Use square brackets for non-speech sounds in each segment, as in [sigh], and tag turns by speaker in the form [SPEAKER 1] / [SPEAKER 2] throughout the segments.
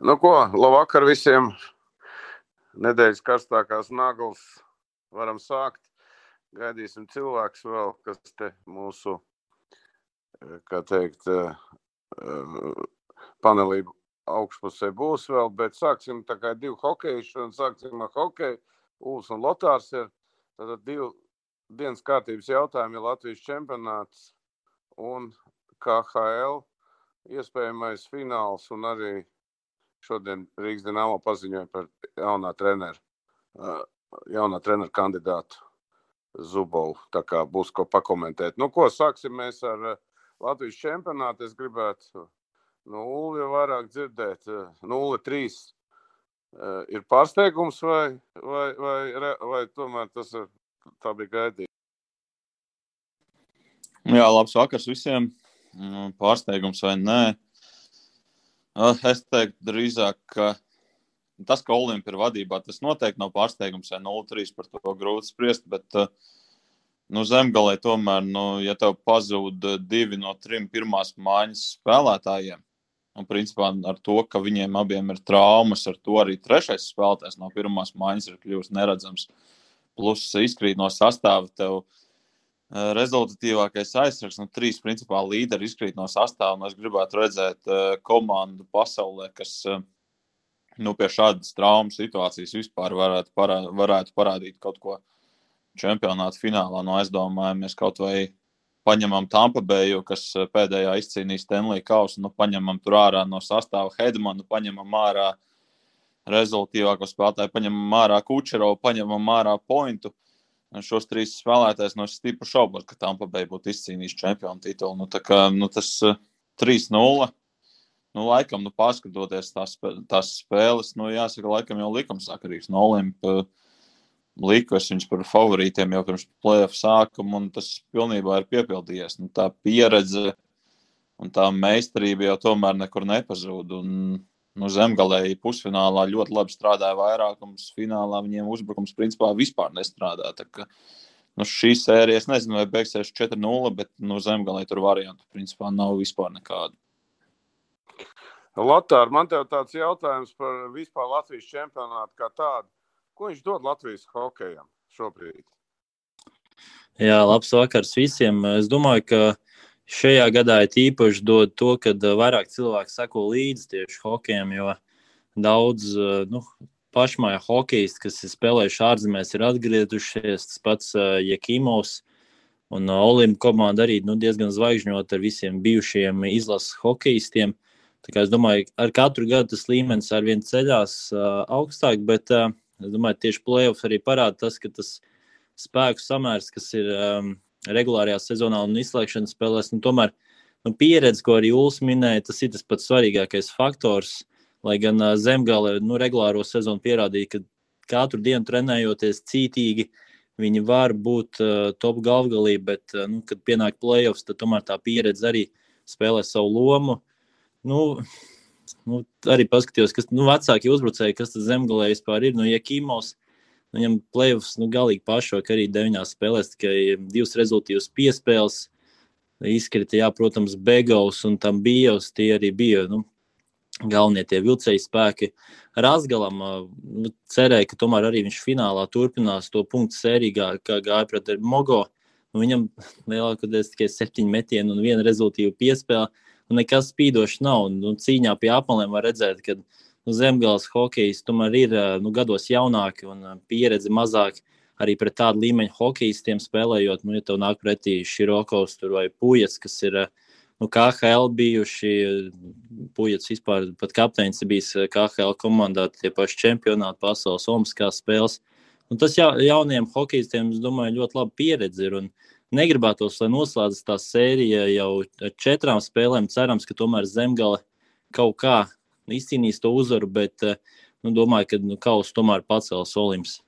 [SPEAKER 1] Nu, ko, labvakar visiem! Nedēļas karstākās naglas varam sākt. Gaidīsim cilvēkus vēl, kas te mūsu, kā teikt, panelī augšpusē būs vēl, bet sāksim tā kā divu hokeju un sāksim ar hokeju. Uls un Lotārs ir tātad divu dienas kārtības jautājumi Latvijas čempionāts un KHL iespējamais fināls un arī šodien Rīgas Dienāmo paziņoja par jaunā treneru, jaunā treneru kandidātu Zubovu. Tā kā būs ko pakomentēt. Nu, ko sāksim mēs ar Latvijas čempionātu. Es gribētu no Ulu vairāk dzirdēt. 0-3 ir pārsteigums vai, vai, vai, vai tomēr tas ir, tā bija gaidīts?
[SPEAKER 2] Jā, labs vakars visiem. Mm, pārsteigums vai nē? Es teiktu, drīzāk, ka tas, ka Olimpija ir vadībā, tas noteikti nav pārsteigums. 0-3 par to grūti spriest. Bet uh, nu, zemgālē tomēr, nu, ja tev pazūd divi no trim pirmās mājas spēlētājiem, un principā ar to, ka viņiem abiem ir traumas, ar to arī trešais spēlētājs no pirmās mājas ir kļuvis neredzams. Plus izkrīt no sastāva tev Eh, rezultatīvākais aizsargs. Nu, trīs principā līderi izkrīt no sastāvā. Es gribētu redzēt uh, komandu pasaulē, kas uh, nu, pie šādas traumas situācijas vispār varētu, parā, varētu parādīt kaut ko čempionāta finālā. No nu, es domāju, mēs kaut vai paņemam Tampa Beju, kas pēdējā izcīnīja Stanley Kausu, nu, paņemam tur ārā no sastāva Hedmanu, paņemam ārā rezultātīvāko spēlētāju, paņemam ārā Kučerovu, paņemam ārā Pointu. Uh, šos trīs spēlētājus no stipra šaubos, ka Tampa Bay būtu izcīnījis čempionu titulu. Nu, kā, nu, tas uh, eh, 3-0. Nu, laikam, nu, paskatoties tās, tās spēles, nu, jāsaka, laikam jau likumsakarīgs no Olimpa. Liku es viņus par favorītiem jau pirms plēsoņa sākuma, un tas pilnībā ir piepildījies. Nu, tā pieredze un tā meistarība jau tomēr nekur nepazūd. Un, nu, zemgālēji pusfinālā ļoti labi strādāja vairākums, finālā viņiem uzbrukums principā vispār nestrādā. Tā, ka, nu, šī sērija, es nezinu, vai beigsies 4-0, bet nu, zemgālē tur variantu principā nav vispār nekādu.
[SPEAKER 1] Lotār, man te ir tāds jautājums par vispār Latvijas čempionātu kā tādu. Ko viņš dod Latvijas hokejam šobrīd?
[SPEAKER 3] Jā, labs vakars visiem. Es domāju, ka šajā gadā ir īpaši dod to, ka vairāk cilvēku seko līdzi tieši hokejam, jo daudz nu, pašmāja hokejisti, kas ir spēlējuši ārzemēs, ir atgriezušies. Tas pats Jekimovs un Olimpa komanda arī nu, diezgan zvaigžņot ar visiem bijušiem izlases kā es domāju, ar katru gadu tas līmenis ar vien ceļās uh, augstāk, bet uh, es domāju, tieši plēsoņus arī parāda tas, ka tas spēku samērs, kas ir um, regulārajā sezonā un izslēgšanas spēlēs. Nu, tomēr nu, pieredze, ko arī Ulas minēja, tas ir tas pats svarīgākais faktors. Lai gan uh, zemgāle nu, regulāro sezonu pierādīja, ka katru dienu trenējoties cītīgi, viņi var būt uh, top galvgalī, bet, uh, nu, kad pienāk playoffs, tad tomēr tā pieredze arī spēlē savu lomu. Nu, nu, arī paskatījos, kas nu, vecākie uzbrucēji, kas tas zemgālē vispār ir. Nu, ja Kimos Viņam plēvs nu, galīgi pašok arī deviņās spēlēs, tikai divas rezultātus piespēles. Izkrita, jā, protams, Begovs un tam bijos. Tie arī bija nu, galvenie tie vilcēji spēki. Rāzgalam nu, cerēja, ka tomēr arī viņš finālā turpinās to punktu sēriju, kā gāja pret Mogo. Nu, viņam lielākoties tikai septiņi metieni un viena rezultātu piespēle. Nu, nekas spīdošs nav. Nu, cīņā pie apmaliem var redzēt, ka viņa nu, zemgājas hokejs tomēr ir nu, gados jaunāki un pieredze mazāk. Arī pret tādu līmeņu hokeistiem spēlējot, nu, ja tev nāk pretī Širokovs vai Pujas, kas ir nu, KHL bijuši, Pujas vispār pat kapteinis bijis KHL komandā, tie paši čempionāti pasaules Omaskās spēles. Un tas ja, jauniem hokeistiem, es domāju, ļoti laba pieredze ir. Negribētos, lai noslēdzas tā sērija jau četrām spēlēm. Cerams, ka tomēr Zemgale kaut kā izcīnījis to uzvaru, bet eh, nu, domāju, ka nu, kausu tomēr pacels Olimps.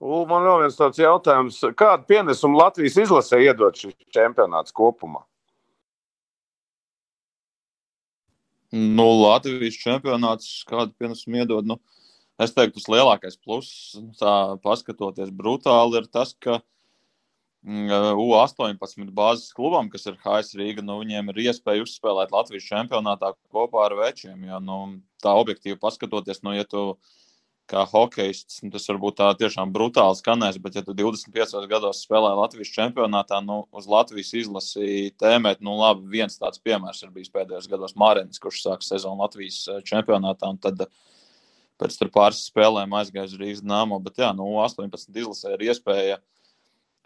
[SPEAKER 1] U, man vēl viens tāds jautājums. Kādu pienesumu Latvijas izlasē iedod šis čempionāts kopumā?
[SPEAKER 2] Nu, Latvijas čempionāts kādu pienesumu iedod? Nu, es teiktu, tas lielākais pluss, tā paskatoties brutāli, ir tas, ka U18 bāzes klubam, kas ir HS Rīga, nu, viņiem ir iespēja uzspēlēt Latvijas čempionātā kopā ar večiem. Jo, nu, tā objektīvi paskatoties, nu, ja tu kā hokejists, nu, tas varbūt tā tiešām brutāli skanēs, bet, ja tu 25 gados spēlē Latvijas čempionātā, nu, uz Latvijas izlasi tēmēt, nu, labi, viens tāds piemērs ir bijis pēdējos gados Mārens, kurš sāk sezonu Latvijas eh, čempionātā, un tad pēc tam pāris spēlēm aizgāja uz Rīgas Nāmo, bet, jā, nu, 18 izlasē ir iespēja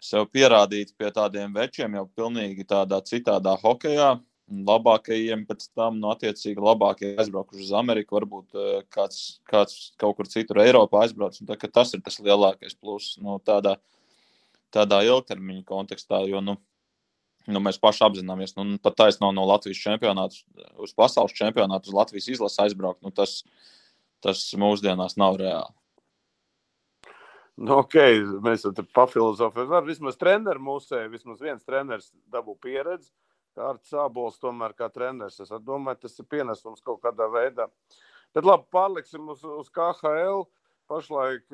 [SPEAKER 2] sev pierādīt pie tādiem večiem, jau pilnīgi tādā citādā hokeja. Labākajiem pēc tam, no nu, attiecīgi, labākie aizbraukuši uz Ameriku, varbūt eh, kāds, kāds kaut kur citur Eiropā aizbrauc. Tā, tas ir tas lielākais pluss no nu, tādā, tādā ilgtermiņa kontekstā, jo nu, nu, mēs paši apzināmies, ka nu, pat taisnām no Latvijas čempionāta uz pasaules čempionātu, uz Latvijas izlases aizbraukt, nu, tas, tas mūsdienās nav reāli.
[SPEAKER 1] Nu, ok, mēs tam papilozofējam. Vismaz treneris mūsē, vismaz viens treneris dabū pieredzi. Kārtas Sābols tomēr kā treneris. Es domāju, tas ir pienesums kaut kādā veidā. Bet labi, pārliksim uz, uz KHL. Pašlaik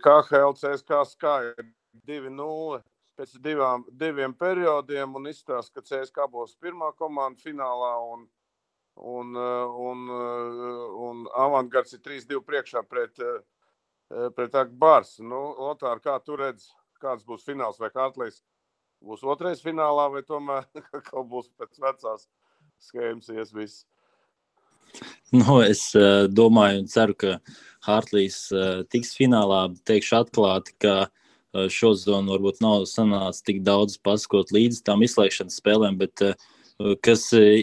[SPEAKER 1] KHL CSK skāja 2-0 pēc divām, diviem periodiem un izstāsta, ka CSK būs pirmā komanda finālā un, un, eh, un, un, eh, un Avangards ir 3-2 priekšā pret uh, pret Akbārs. Nu, Lotār, kā tu redz, kāds būs fināls vai Kārtlīs? Būs otrais finālā vai tomēr [laughs] kaut būs pēc vecās schēmas ies viss?
[SPEAKER 3] Nu, es uh, domāju un ceru, ka Hartlīs uh, tiks finālā. Teikšu atklāti, ka uh, šo zonu varbūt nav sanācis tik daudz paskot līdz tām izslēgšanas spēlēm, bet uh, kas uh,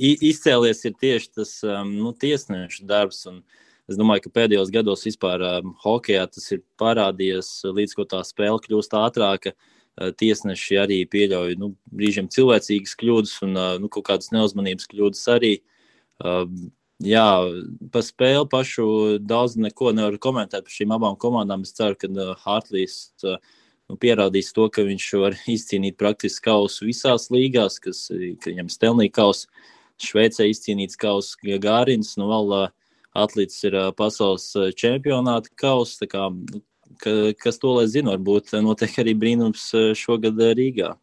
[SPEAKER 3] izcēlies ir tieši tas um, nu, tiesnešu darbs. Un, uh, Es domāju, ka pēdējos gados vispār um, hokeja tas ir parādījies, uh, līdz ko tā spēle kļūst ātrāka. Uh, tiesneši arī pieļauj nu, brīžiem cilvēcīgas kļūdas un uh, nu, kaut kādas neuzmanības kļūdas arī. Uh, jā, par spēli pašu daudz neko nevaru komentēt par šīm abām komandām. Es ceru, ka uh, Hartlīs uh, nu, pierādīs to, ka viņš var izcīnīt praktiski kausu visās līgās, kas ka viņam stelnī kausa. Šveicē izcīnīts kausa Gārins, nu vēl uh, atlicis ir pasaules čempionāta kausa. Kā, ka, kas to lai zina, varbūt notiek arī brīnums šogad Rīgā.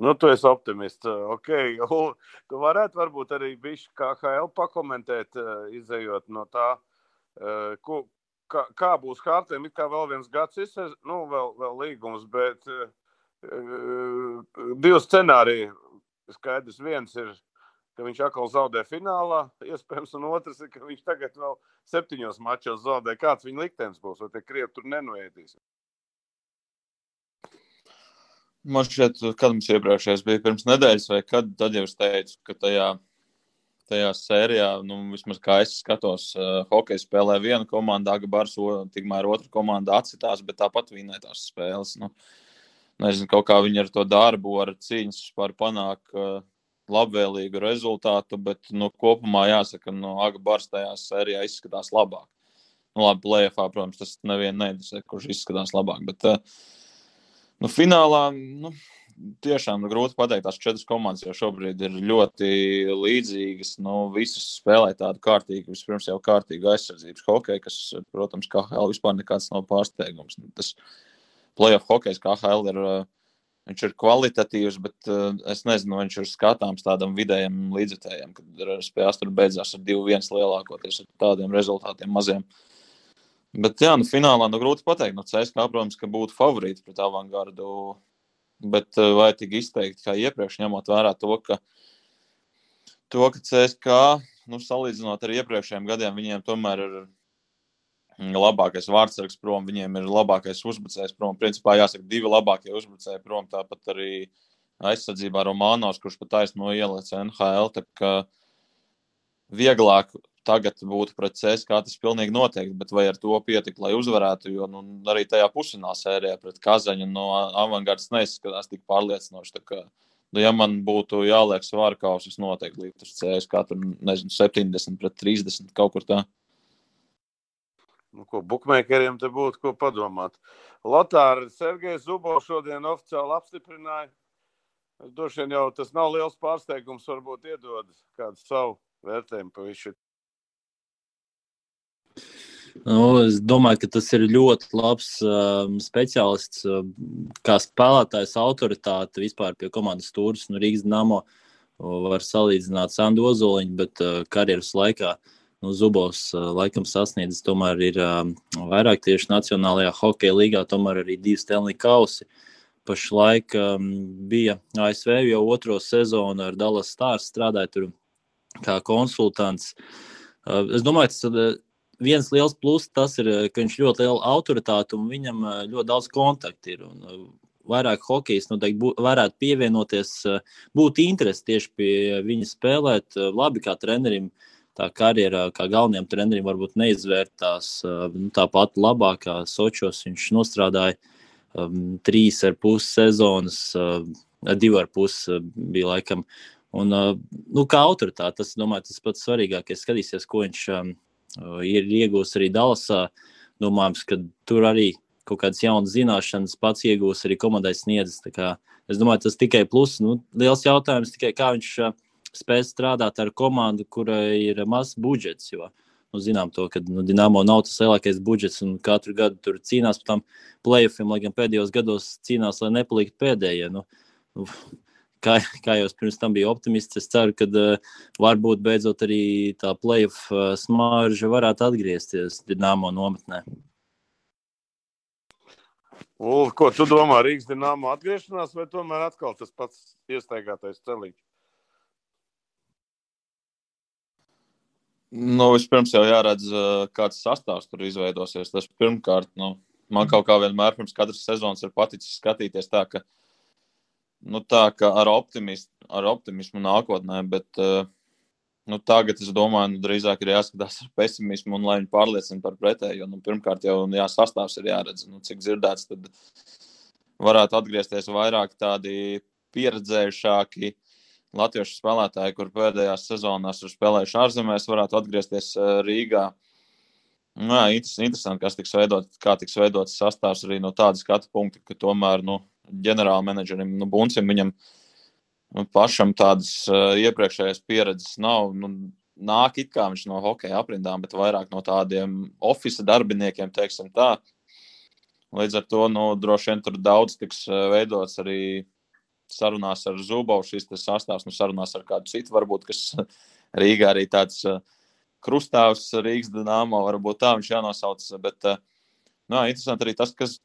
[SPEAKER 1] Nu, tu esi optimists. Okay. [laughs] Tu varētu varbūt arī bišķi KHL pakomentēt, izējot no tā, ko, kā, kā būs Hārtiem. It kā vēl viens gads, izsēs, nu, vēl, vēl līgums, bet divi scenāriji. Skaidrs, viens ir ka viņš atkal zaudē finālā. Iespējams, un otrs ir, ka viņš tagad vēl septiņos mačos zaudē. Kāds viņa liktenis būs, vai tie krievi tur nenoēdīs?
[SPEAKER 2] Man šķiet, kad mums iepriekšējais bija pirms nedēļas, vai kad tad jau es teicu, ka tajā, tajā sērijā, nu, vismaz kā es skatos, uh, hokeja spēlē viena komanda, Agabars, tikmēr otra komanda atcitās, bet tāpat vinē tās spēles. Nu, nezinu, kaut kā viņi ar to darbu, ar cīņas par panāk uh, labvēlīgu rezultātu, bet nu, kopumā jāsaka, ka no nu, Agbārs tajā sērijā izskatās labāk. Nu, labi, plēfā, protams, tas nevienu neinteresē, kurš izskatās labāk. Bet uh, nu, finālā nu, tiešām nu, grūti pateikt. Tās četras komandas jau šobrīd ir ļoti līdzīgas. Nu, visas spēlē tādu kārtīgu, vispirms jau kārtīgu aizsardzības hokeju, kas, protams, kā HL vispār nekāds nav pārsteigums. Tas playoff hokejs kā HL ir. Uh, Viņš ir kvalitatīvs, bet uh, es nezinu, viņš ir skatāms tādam vidējam līdzekļiem, kad spēles tur beidzās ar 2-1 lielākoties ar tādiem rezultātiem maziem. Bet, jā, nu, finālā nu, grūti pateikt. Nu, CSK, protams, ka būtu favorīts pret avangardu, bet uh, vai tik izteikti kā iepriekš, ņemot vērā to, ka, to, ka CSK, nu, salīdzinot ar iepriekšējiem gadiem, viņiem tomēr ir labākais vārdsargs prom, viņiem ir labākais uzbrucējs prom. Principā jāsaka, divi labākie uzbrucēji prom. Tāpat arī aizsardzībā Romanovs, kurš pat taisno ieliec NHL. Vieglāk tagad būtu pret CSK, tas pilnīgi noteikti, bet vai ar to pietika, lai uzvarētu? Jo nu, arī tajā pusfinālā sērijā pret Kazaņu no avangardas neizskatās tik pārliecinoši. Kā, nu, ja man būtu jāliek svāra kausa, es noteikti uz CSK, tur nezinu, 70 pret 30 kaut kur tādā.
[SPEAKER 1] Nu, ko bukmēkeriem te būtu ko padomāt. Lotāra Sergejs Zubo šodien oficiāli apstiprināja. Droši vien jau tas nav liels pārsteigums, varbūt iedod kādu savu vērtējumu pa visu.
[SPEAKER 3] Nu, es domāju, ka tas ir ļoti labs um, speciālists, uh, kā spēlētājs, autoritāte vispār pie komandas stūres. Nu, Rīgas Dāmo var salīdzināt Sandu Ozoliņu, bet uh, karjeras laikā nu, Zubovs uh, laikam sasniedzis tomēr ir um, vairāk tieši Nacionālajā hokeja līgā, tomēr arī divi Stanley kausi. Pašlaik um, bija ASV jau otro sezonu ar Dallas Stars strādāja tur kā konsultants. Uh, es domāju, tas uh, viens liels pluss tas ir, ka viņš ļoti liela autoritāte un viņam ļoti daudz kontaktu ir. Un, vairāk hokejs noteikti bū, varētu pievienoties, būt interesi tieši pie viņa spēlēt. Labi, kā trenerim, tā karjerā, kā galvenajam trenerim, varbūt neizvērtās nu, tāpat labāk, kā Sočos viņš nostrādāja um, trīs ar pus sezonas, uh, divi ar pus bija laikam. Un, uh, nu, kā autoritāte, tas, domāju, tas pats svarīgākais. Skatīsies, ko viņš um, ir iegūst arī Dallasā. Domājams, ka tur arī kaut kādas jaunas zināšanas pats iegūs arī komandai sniedzis. Es domāju, tas tikai plus. Nu, liels jautājums tikai, kā viņš spēs strādāt ar komandu, kurai ir mazs budžets. Jo, nu, zinām to, ka nu, Dienāmo nav tas lielākais budžets un katru gadu tur cīnās par tām playoffiem, lai gan pēdējos gados cīnās, lai nepaliktu pēdējie. Nu, nu, kā, kā jau es pirms tam biju optimists, es ceru, ka uh, varbūt beidzot arī tā playoff uh, smārža varētu atgriezties Dienāmo nometnē.
[SPEAKER 1] Ulu, ko tu domā, Rīgas dīnāma atgriešanās, vai tomēr atkal tas pats iestaigātais celiņš?
[SPEAKER 2] Nu, vispirms jau jāredz, kāds sastāvs tur izveidosies. Tas pirmkārt, nu, man kaut kā vienmēr pirms katras sezonas ir paticis skatīties tā, ka nu, tā kā ar, optimist, ar optimismu nākotnē, bet uh, nu, tagad es domāju, nu, drīzāk ir jāskatās ar pesimismu un lai viņi pārliecina par pretējo. Nu, pirmkārt, jau jā, sastāvs ir jāredz, nu, cik dzirdēts, tad varētu atgriezties vairāk tādi pieredzējušāki. Latviešu spēlētāji, kur pēdējās sezonās ir spēlējuši ārzemēs, varētu atgriezties Rīgā. Nu, jā, interesanti, kas tiks veidots, kā tiks veidots sastāvs arī no tāda skatu punkta, ka tomēr nu, ģenerālmenedžerim, nu, Buncim, viņam nu, pašam tādas uh, iepriekšējās pieredzes nav. Nu, nāk it kā viņš no hokeja aprindām, bet vairāk no tādiem oficiāliem darbiniekiem, teiksim tā. Līdz ar to nu, droši vien tur daudz tiks veidots arī sarunās ar Zubovu. Šis sastāvs nu, sarunās ar kādu citu, varbūt, kas [laughs] Rīgā arī tāds krustāvs Rīgas dīnāmo, varbūt tā viņš jānosauc. Bet, nu, interesanti arī tas, kas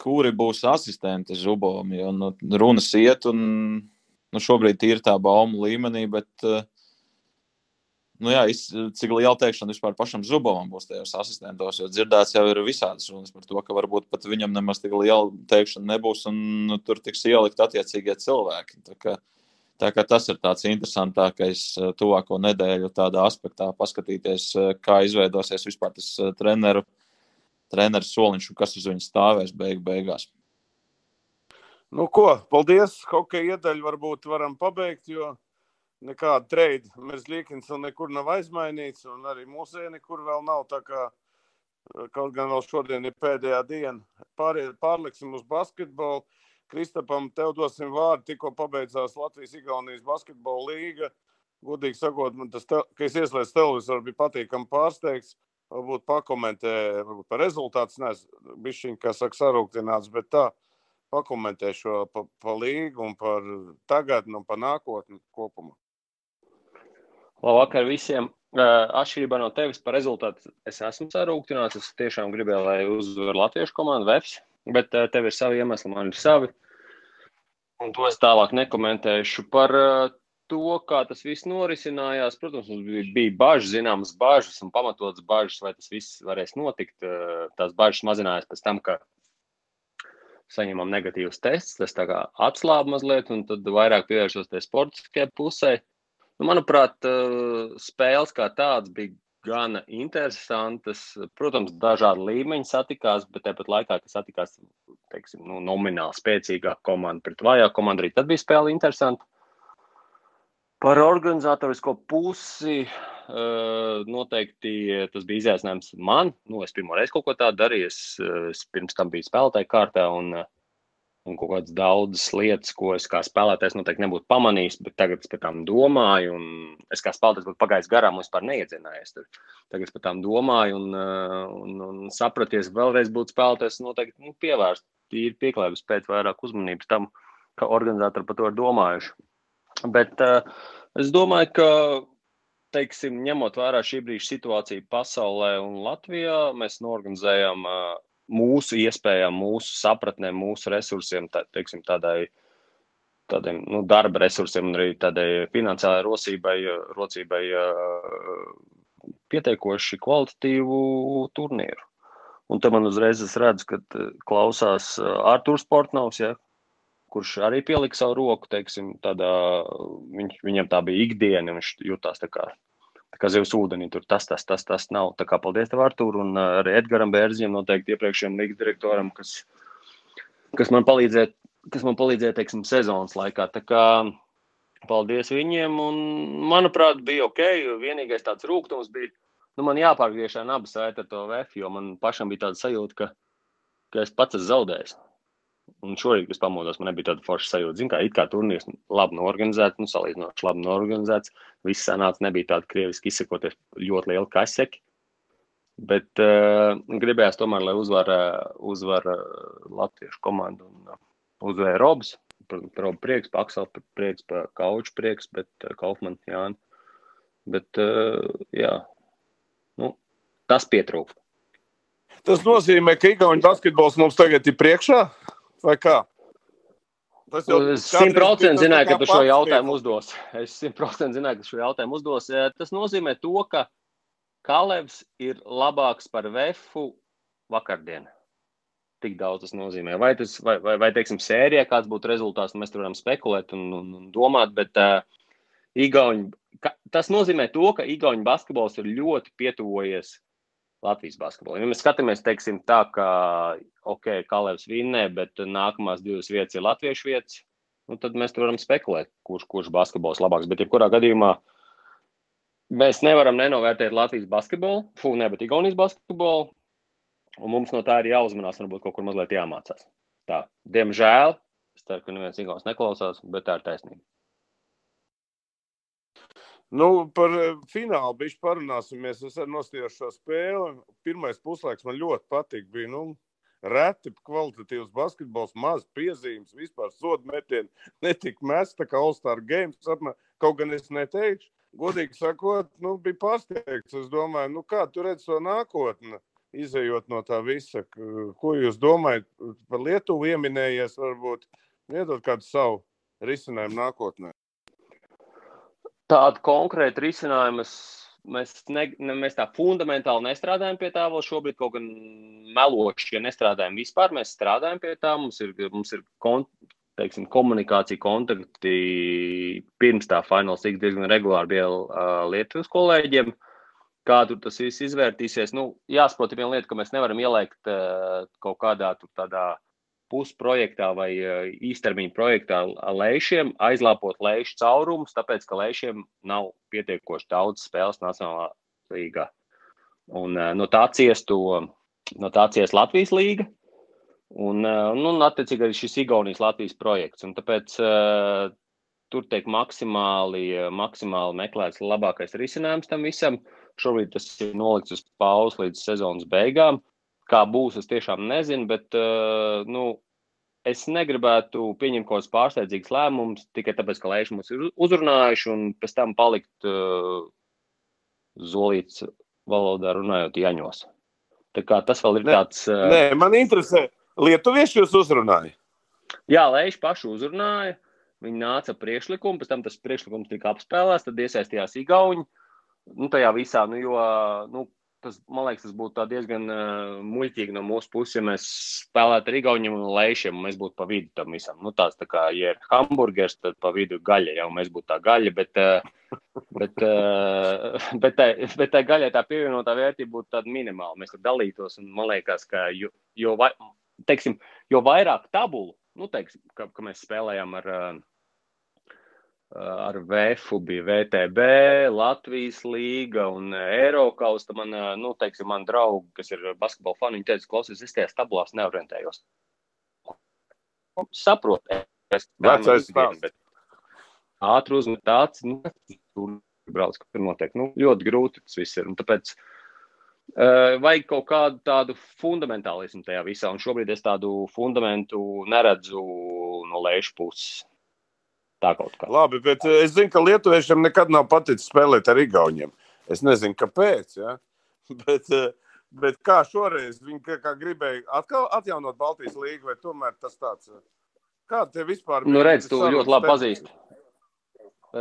[SPEAKER 2] kuri būs asistenti Zubovam. Jo nu, runas iet, un nu, šobrīd ir tā baumu līmenī, bet uh, nu, jā, cik liela teikšana vispār pašam Zubovam būs tajos asistentos. Jo dzirdēts jau ir visādas runas par to, ka varbūt pat viņam nemaz tik liela teikšana nebūs, un nu, tur tiks ielikt attiecīgie cilvēki. Tā kā, tā kā tas ir tāds interesantākais uh, tuvāko nedēļu aspektā, paskatīties, uh, kā izveidosies vispār tas treneru treneris soliņš un kas uz viņa stāvēs beig beigās.
[SPEAKER 1] Nu, ko, paldies. Hokeja iedaļu varbūt varam pabeigt, jo nekāda treida mēs līkins vēl nekur nav aizmainīts, un arī mūsē nekur vēl nav. Kā kaut gan vēl šodien ir pēdējā diena. Pārie, pārliksim uz basketbolu. Kristapam, tev dosim vārdu. Tikko pabeidzās Latvijas-Igaunijas basketbola līga. Gudīgi sakot, man tas, te, ka es ieslēdzu televizoru, bija patīkami pārsteigts varbūt pakomentē varbūt par rezultātu. Nezinu, bišķiņ, kā saka, sarūktināts, bet tā pakomentē šo pa, pa līgu un par tagadnu un par nākotni kopumā.
[SPEAKER 4] Labvakar visiem! Atšķirībā no tevis par rezultātu es esmu sarūktināts. Es tiešām gribēju, lai uzvar latviešu komandu VEFS, bet tev ir savi iemesli, man ir savi. Un to es tālāk nekomentēšu par to, kā tas viss norisinājās, protams, mums bija, bija bažas, zināmas bažas un pamatotas bažas, vai tas viss varēs notikt. Eh, tās bažas mazinājās pēc tam, ka saņemam negatīvus testus, tas tā kā atslāba mazliet, un tad vairāk pievēršos sportiskajai pusē. Nu, manuprāt, eh, spēles kā tādas bija gana interesantas. Protams, dažādi līmeņi satikās, bet tāpat laikā, kad satikās teiksim, nu, nomināli spēcīgāka komanda pret vājāku komandu, arī tad bija spēle interesanta. Par organizatorisko pusi eh, noteikti tas bija izaicinājums man. Nu, es pirmo reizi kaut ko tādu darīju. Es, es pirms tam biju spēlētāju kārtā. Un, un kaut kādas daudzas lietas, ko es kā spēlētājs noteikti nebūtu pamanījis, bet tagad es par tām domāju, un es kā spēlētājs būtu pagājis garām un vispār neiedzinājies. Tur. Tagad es par tām domāju, un, uh, un, un sapraties, vēlreiz būtu spēlētājs, noteikti nu, pievērst, ir pieklājības pēc vairāk uzmanības tam, ka organizatori par to ir domājuši. Bet uh, es domāju, ka teiksim, ņemot vērā šī brīža situāciju pasaulē un Latvijā, mēs norganizējam uh, mūsu iespējām, mūsu sapratnē, mūsu resursiem, tā, teiksim, tādai, tādiem nu, darba resursiem un arī tādai finansiālai rosībai, rocībai pietiekoši kvalitatīvu turnīru. Un te man uzreiz es redzu, ka klausās Artūrs Portnovs, ja, kurš arī pielika savu roku, teiksim, tādā, viņ, viņam tā bija ikdiena, viņš jutās tā kā kā zivs ūdenī. Tur tas, tas, tas, tas nav. Tā kā paldies tev, Artur, un uh, arī Edgaram Bērziem, noteikti iepriekšējiem līgas direktoram, kas, kas man palīdzēja, kas man palīdzēja, teiksim, sezonas laikā. Tā kā paldies viņiem, un manuprāt, bija ok. Vienīgais tāds rūkums bija, nu, man jāpārgriež abas sēta ar to VF, jo man pašam bija tāda sajūta, ka, ka es pats esmu zaudējis. Un šorīt, kad pamodos, man nebija tāda forša sajūta. Zinu, kā it kā turnīrs labi norganizēts, nu, salīdzinoši labi norganizēts. Viss sanāca, nebija tāda krieviski izsakoties ļoti liela kaseki. Bet uh, gribējās tomēr, lai uzvar, uzvar latviešu komandu un uh, uzvarēja Robs. Robu prieks, pa Akselu prieks, pa Kauču prieks, bet uh, Kaufman, Jāni. Bet, uh, jā, nu, tas pietrūkst.
[SPEAKER 1] Tas nozīmē, ka Igaunijas basketbols mums tagad ir priekšā vai kā?
[SPEAKER 4] Tas jau simtprocentīgi zināju, ka tu šo jautājumu uzdos. Es simtprocentīgi zināju, ka šo jautājumu uzdos. Tas nozīmē to, ka Kalevs ir labāks par Vefu vakardien. Tik daudz tas nozīmē. Vai, tas, vai, vai, vai teiksim, sērijā kāds būtu rezultāts, mēs tur varam spekulēt un, un, un domāt, bet uh, Igauņi, ka, tas nozīmē to, ka Igauņu basketbols ir ļoti pietuvojies Latvijas basketbolam. Ja mēs skatāmies, teiksim, tā, ka, ok, Kalevs vinnē, bet nākamās divas vietas ir latviešu vietas, nu, tad mēs varam spekulēt, kurš, kurš basketbols labāks. Bet, jebkurā gadījumā, mēs nevaram nenovērtēt Latvijas basketbolu, fū, ne, bet Igaunijas basketbolu, un mums no tā ir jāuzmanās, varbūt kaut kur mazliet jāmācās. Tā, diemžēl, es ceru, ka neviens Igaunis neklausās, bet tā ir taisnība.
[SPEAKER 1] Nu, par eh, finālu bišķi parunāsimies. Es arī nostājos šo spēli. Pirmais puslaiks man ļoti patīk. Bija, nu, reti kvalitatīvs basketbols, maz piezīmes, vispār sodu metienu netika mest, tā kā All-Star Games. Apmēr, kaut gan es neteikšu, godīgi sakot, nu, bija pārsteigts. Es domāju, nu, kā tu redzi to nākotni, izējot no tā visa. Ko jūs domājat par Lietuvu ieminējies, varbūt iedot kādu savu risinājumu nākotnē?
[SPEAKER 4] Tādu konkrētu risinājumu mēs, ne, ne, mēs tā fundamentāli nestrādājam pie tā vēl šobrīd, kaut gan meloši, ja nestrādājam vispār, mēs strādājam pie tā. Mums ir, mums ir kon, teiksim, komunikācija, kontakti pirms tā fināls tik diezgan regulāri bija uh, Lietuvas kolēģiem. Kā tur tas viss izvērtīsies? Nu, jāsaprot, viena lieta, ka mēs nevaram ielikt uh, kaut kādā tādā pusprojektā vai eh, īstermiņa projektā lēšiem, aizlāpot lēšu caurumus, tāpēc ka lēšiem nav pietiekoši daudz spēles Nacionālā līgā. Un, eh, no tā ciestu no tā ciest Latvijas līga. Un, eh, nu, attiecīgi arī šis Igaunijas Latvijas projekts. Un tāpēc uh, tur tiek maksimāli, maksimāli meklēts labākais risinājums tam visam. Šobrīd tas ir nolikts uz pauzes līdz sezonas beigām. Kā būs, es tiešām nezinu, bet uh, nu, es negribētu pieņemt kaut kādus pārsteidzīgus lēmumus tikai tāpēc, ka lēši mums ir uzrunājuši, un pēc tam palikt uh, zolīts valodā runājot jaņos. Tā kā tas vēl ir
[SPEAKER 1] nē,
[SPEAKER 4] tāds. Uh,
[SPEAKER 1] nē, man interesē, lietuvieši jūs uzrunāja.
[SPEAKER 4] Jā, lēši paši uzrunāja. Viņi nāca priekšlikumu, pēc tam tas priekšlikums tika apspēlēts, tad iesaistījās Igauni. Nu, tajā visā, nu, jo, nu, tas, man liekas, tas būtu diezgan uh, muļķīgi no mūsu puses, ja mēs spēlētu ar Igauniem un Leišiem, un mēs būtu pa vidu tam visam. Nu, tāds tā kā, ja ir hamburgers, tad pa vidu gaļa, jau mēs būtu tā gaļa, bet, uh, [laughs] bet, uh, bet, tā, bet tā gaļai tā pievienotā vērtība būtu tāda minimāla. Mēs tur dalītos, un man liekas, ka jo, jo, vai, teiksim, jo vairāk tabulu, nu, teiksim, ka, ka mēs spēlējām ar. Uh, ar VFU bija VTB, Latvijas līga un Eiropas. Man, nu, teiksim, man draugi, kas ir basketbola fani, viņi teica, klausies, es tajās tabulās neorientējos. saprotu. Es
[SPEAKER 1] Vecais stāsts.
[SPEAKER 4] Ātri uzmet tāds, nu, tur brauc, kur notiek. Nu, ļoti grūti tas viss ir. Un tāpēc uh, vajag kaut kādu tādu fundamentālismu tajā visā. Un šobrīd es tādu fundamentu neredzu no lejušu puses. Tā kaut kā.
[SPEAKER 1] Labi, bet eh, es zinu, ka lietuviešiem nekad nav paticis spēlēt ar igauniem. Es nezinu, kāpēc. Ja? [laughs] Bet, uh, Bet kā šoreiz viņi kā, kā gribēja atkal atjaunot Baltijas līgu, vai tomēr tas tāds - kāda te vispār
[SPEAKER 4] bija? Nu, redz, tu ļoti labi pazīsti.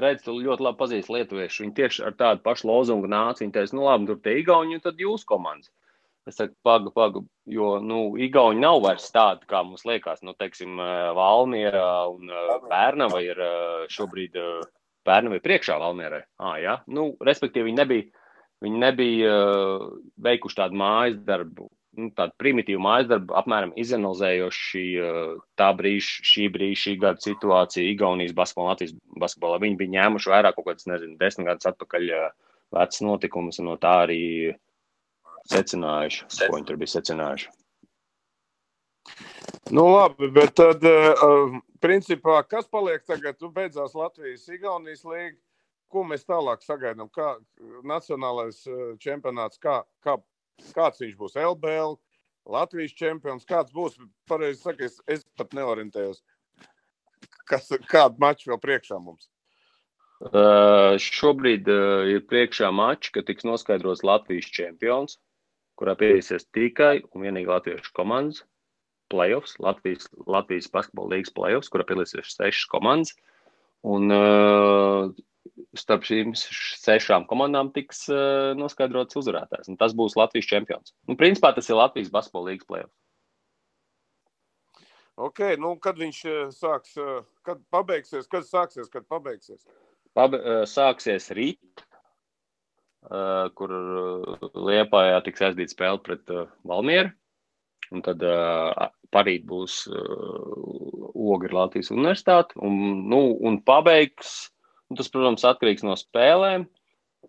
[SPEAKER 4] Redz, tu ļoti labi pazīsti lietuviešu. Viņi tieši ar tādu pašu lozungu nāca. Viņi teica, nu labi, tur tie Igauni, un tad jūs komandas. Es saku, paga, paga, jo, nu, Igauni nav vairs tādi, kā mums liekas. Nu, teiksim, Valmiera un Pērnava ir šobrīd, Pērnava ir priekšā Valmierai. Ah, ja? nu, respektīvi, viņi nebija Viņi nebija veikuši tādu mājas darbu, nu, tādu primitīvu mājas darbu, apmēram izanalizējoši tā brīža, šī brīža, šī gada situāciju Igaunijas basketbolā, Latvijas basketbolā. Viņi bija ņēmuši vērā kaut kādas, nezinu, desmit gadus atpakaļ vecas notikumus un no tā arī secinājuši, ko viņi tur bija secinājuši.
[SPEAKER 1] Nu, labi, bet tad, uh, principā, kas paliek tagad? Tu beidzās Latvijas-Igaunijas līnija ko mēs tālāk sagaidām? Kā nacionālais eh, čempionāts, kā, kā, kāds viņš būs LBL, Latvijas čempions, kāds būs? Pareizi sakot, es, es pat neorientējos. Kas, kādu maču vēl priekšā mums?
[SPEAKER 4] Uh, šobrīd uh, ir priekšā mačs, ka tiks noskaidrots Latvijas čempions, kurā piedalīsies tikai un vienīgi latviešu komandas. Playoffs, Latvijas, Latvijas basketbola līnijas playoffs, kurā piedalīsies sešas komandas. Un uh, starp šīm sešām komandām tiks uh, noskaidrots uzvarētājs. Tas būs Latvijas čempions. Nu, principā tas ir Latvijas basketbola līnijas plēsoņš.
[SPEAKER 1] Ok, nu, kad viņš eh, sāks, kad pabeigsies, kad sāksies, kad pabeigsies?
[SPEAKER 4] Pab sāksies rīt, uh, kur Liepājā tiks aizdīta spēle pret uh, Valmieru. Un tad uh, parīt būs uh, Ogri Latvijas universitāte. Un, nu, un pabeigs Un tas, protams, atkarīgs no spēlēm.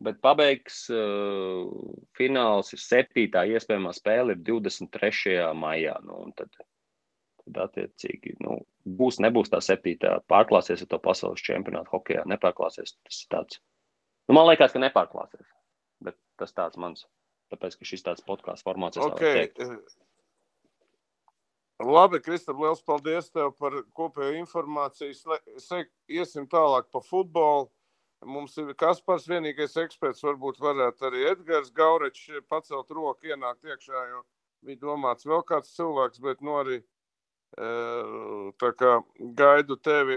[SPEAKER 4] Bet pabeigs uh, fināls ir 7. iespējamā spēle, ir 23. maijā. Nu, tad, tad, attiecīgi, nu, būs, nebūs tā 7. pārklāsies ar to pasaules čempionātu hokeja. Nepārklāsies. Tas tāds. Nu, man liekas, ka nepārklāsies. Tas tāds mans. Tāpēc, ka šis tāds podkāstu formāts ir.
[SPEAKER 1] Okay. Labi, Kristap, liels paldies tev par kopējo informāciju. Iesim tālāk pa futbolu. Mums ir Kaspars, vienīgais eksperts. Varbūt varētu arī Edgars Gaurečs pacelt roku, ienākt iekšā, jo bija domāts vēl kāds cilvēks, bet nu arī tā kā gaidu tevi,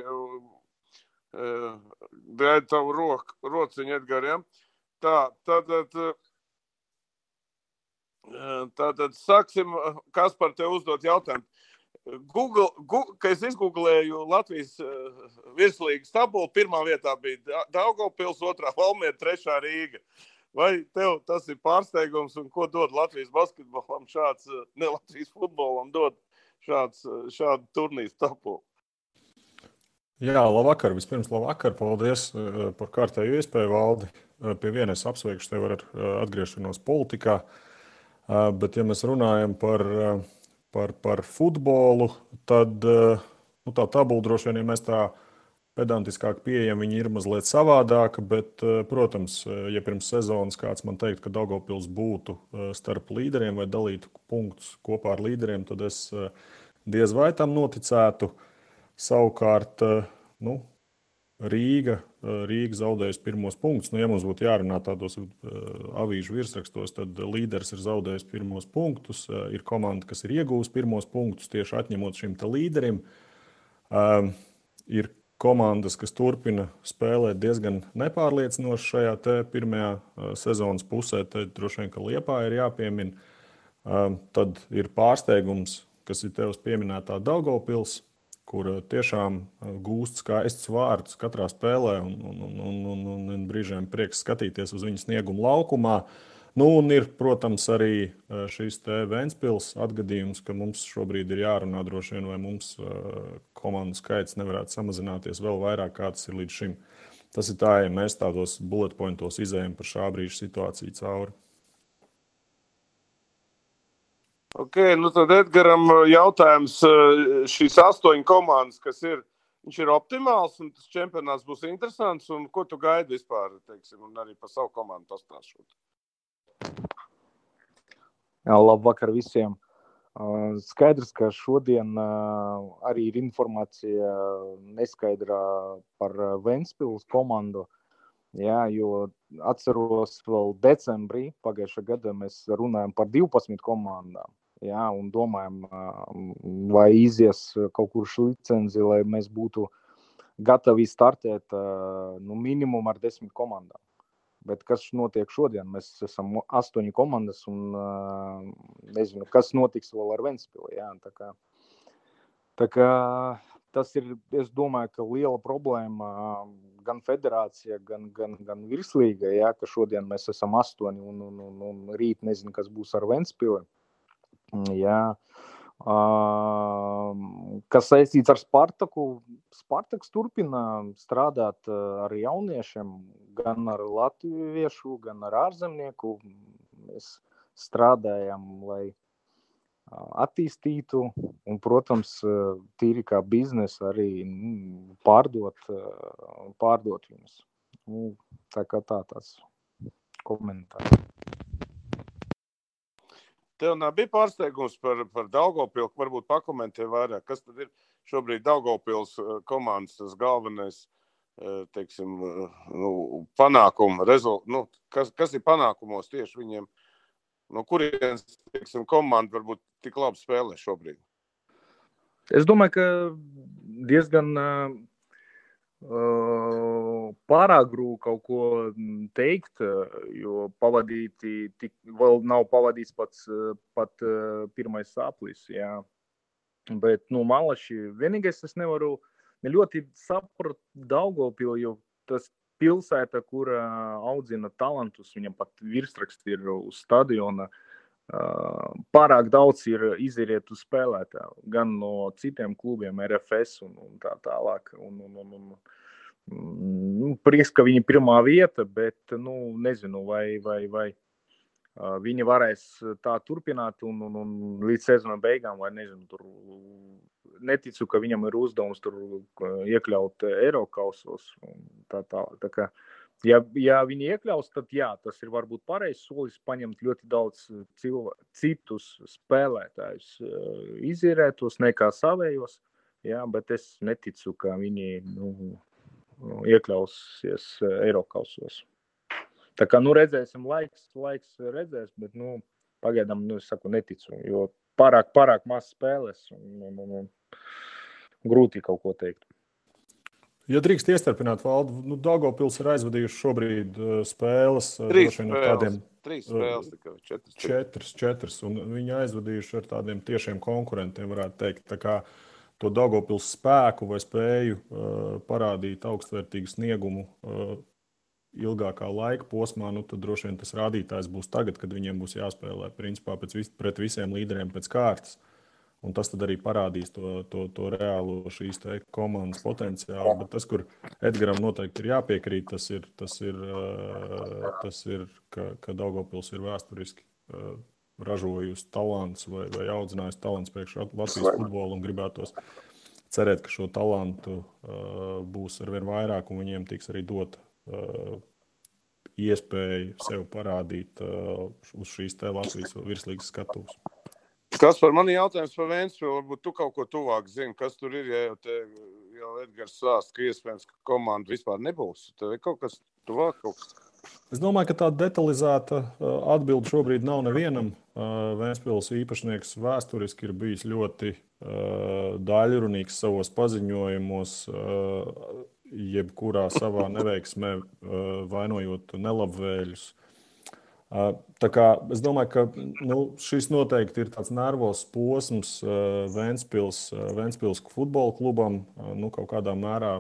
[SPEAKER 1] gaidu tavu roku, rociņu Edgariem. Tā, tad, tad Tātad sāksim, kas par te uzdot jautājumu. Google, Google, kad es izgooglēju Latvijas uh, virslīgas tabulu, pirmā vietā bija Daugopils, otrā Valmiera, trešā Rīga. Vai tev tas ir pārsteigums un ko dod Latvijas basketbolam šāds, ne Latvijas futbolam dod šāds, šādu turnīru tabulu?
[SPEAKER 5] Jā, labvakar. Vispirms, labvakar. Paldies par kārtēju iespēju, Valdi. Pie vienas apsveikšu tevi ar atgriešanos politikā. Bet, ja mēs runājam par, par, par futbolu, tad nu, tā tabula droši vien, ja mēs tā pedantiskāk pieejam, viņi ir mazliet savādāka. Bet, protams, ja pirms sezonas kāds man teikt, ka Daugopils būtu starp līderiem vai dalītu punktus kopā ar līderiem, tad es diez vai tam noticētu. Savukārt, nu, Rīga, Rīga zaudējusi pirmos punktus. Nu, ja mums būtu jārunā tādos uh, avīžu virsrakstos, tad līderis ir zaudējis pirmos punktus. Uh, ir komanda, kas ir iegūusi pirmos punktus tieši atņemot šim līderim. Uh, ir komandas, kas turpina spēlēt diezgan nepārliecinoši šajā pirmajā sezonas pusē. Tad droši vien, ka Liepā ir jāpiemina. Tad ir pārsteigums, kas ir tevis pieminētā Daugopils kur eh, tiešām eh, gūst skaistus vārdus katrā spēlē, un, un, un, un, un, un brīžiem prieks skatīties uz viņu sniegumu laukumā. Nu, un ir, protams, arī eh, šīs Vēncpils atgadījums, ka mums šobrīd ir jārunā droši vien, vai mums komandu skaits nevarētu samazināties vēl vairāk, kā tas ir līdz šim. Tas ir tā, ja mēs tādos bullet pointos izējām par šā brīža situāciju cauri.
[SPEAKER 1] Okay, nu tad Edgars jautājums. Šīs astoņas komandas, kas ir, viņš ir optimāls un tas čempionāts būs interesants. Ko tu gaidi vispār, teiksim, un arī par savu komandu pastāstīt?
[SPEAKER 6] Labvakar visiem! Skaidrs, ka šodien arī ir informācija neskaidrā par Vēnspils komandu. Jā, jo atceros, vēl decembrī pagājušā gada mēs runājam par 12 komandām. Jā, un domājam, vai izies kaut kur šī licenci, lai mēs būtu gatavi startēt nu, minimum ar desmit komandām. Bet kas notiek šodien? Mēs esam astoņi komandas, un nezinu, kas notiks vēl ar Vēnspili. Tā kā, tā kā tas ir, es domāju, ka liela problēma gan federācija, gan, gan, gan virslīga, jā, ka šodien mēs esam astoņi, un, un, un, un rīt nezinu, kas būs ar Vēnspili. Jā. Kas saistīts ar Spartaku, Spartaks turpina strādāt ar jauniešiem, gan ar latviešu, gan ar ārzemnieku. Mēs strādājam, lai attīstītu, un, protams, tīri kā biznesa arī nu, pārdot, pārdot viņus. Nu, tā kā tā tāds komentārs.
[SPEAKER 1] Tev nav bija pārsteigums par, par Daugopilku, varbūt pakomentē vairāk, kas tad ir šobrīd Daugopils komandas tas galvenais, teiksim, nu, panākuma rezultāts, nu, kas, kas ir panākumos tieši viņiem, no kurienes, teiksim, komanda varbūt tik labi spēlē šobrīd?
[SPEAKER 6] Es domāju, ka diezgan uh, pārāk grūti kaut ko teikt, jo pavadīti tik, vēl nav pavadīts pats, pat pirmais sāplis. Jā. Bet, nu, malaši, vienīgais es nevaru ne ļoti saprast Daugopili, jo tas pilsēta, kur audzina talantus, viņam pat virsraksts ir uz stadiona. Pārāk daudz ir izierietu spēlētāju, gan no citiem klubiem, RFS un, un tā tālāk. Un, un, un, un, nu, prieks, ka viņi ir pirmā vieta, bet nu, nezinu, vai, vai, vai viņi varēs tā turpināt un, un, un līdz sezona beigām, vai nezinu, tur neticu, ka viņam ir uzdevums tur iekļaut Eiropausos. Tā, tā, tā kā, ja, ja viņi iekļaus, tad jā, tas ir varbūt pareizs solis paņemt ļoti daudz cilvē, citus spēlētājus, izīrētos nekā savējos. Jā, bet es neticu, ka viņi nu, iekļausies Eiropausos. Tā kā nu, redzēsim, laiks, laiks redzēs, bet nu, pagaidām nu, es saku, neticu, jo pārāk, pārāk maz spēles un, un, un, un grūti kaut ko teikt.
[SPEAKER 5] Ja drīkst iestarpināt, valdu, nu, Dāngopils ir aizvadījuši šobrīd uh, spēles.
[SPEAKER 1] Trīs spēles, no tādiem, trīs spēles tikai četras.
[SPEAKER 5] Četras, četras, un viņi aizvadījuši ar tādiem tiešiem konkurentiem, varētu teikt. Tā kā uh, to Dārgopils spēku vai spēju uh, parādīt augstvērtīgu sniegumu uh, ilgākā laika posmā, nu, tad droši vien tas rādītājs būs tagad, kad viņiem būs jāspēlē principā vis, pret visiem līderiem pēc kārtas. Un tas arī parādīs to, to, to reālo šīs komandas potenciālu. Bet tas, kur Edgars noteikti ir jāpiekrīt, tas ir, tas ir, uh, tas ir ka, ka Daugopils ir vēsturiski ražojusi talants vai, vai audzinājusi talants priekš Latvijas futbola un gribētos cerēt, ka šo talantu uh, būs arvien vairāk un viņiem tiks arī dot uh, iespēju sev parādīt uh, uz šīs te Latvijas virslīgas skatuves.
[SPEAKER 1] Kas par mani jautājums par Vēnspili? Varbūt tu kaut ko tuvāk zini, kas tur ir, ja jau, te, jau Edgars sāst, ka iespējams, ka komanda vispār nebūs. Tev ir kaut kas tuvāk, kaut kas
[SPEAKER 5] Es domāju, ka tāda detalizēta uh, atbilde šobrīd nav nevienam. Uh, Vēnspils īpašnieks vēsturiski ir bijis ļoti uh, daļrunīgs savos paziņojumos, jebkurā savā neveiksmē vainojot nelabvēlļus. Tā kā, es domāju, ka nu, šis noteikti ir tāds nervos posms Vēnspils, Vēnspils futbola klubam. Nu, kaut kādā mērā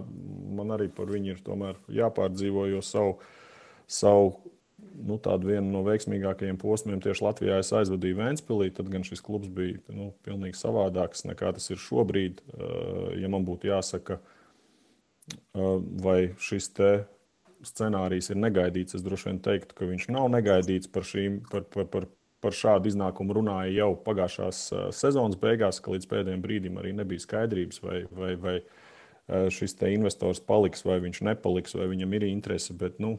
[SPEAKER 5] man arī par viņu ir jāpārdzīvo, jo savu savu nu, tādu vienu no veiksmīgākajiem posmiem tieši Latvijā es aizvadīju Vēnspilī. Tad gan šis klubs bija nu, pilnīgi savādāks nekā tas ir šobrīd. Eh, ja man būtu jāsaka, eh, vai šis scenārijs ir negaidīts, es droši vien teiktu, ka viņš nav negaidīts par, šīm, par, par, par, par šādu iznākumu runāja jau pagājušās sezonas beigās, ka līdz pēdējiem brīdim arī nebija skaidrības, vai, vai, vai šis investors paliks vai viņš nepaliks, vai viņam ir interese. Bet nu,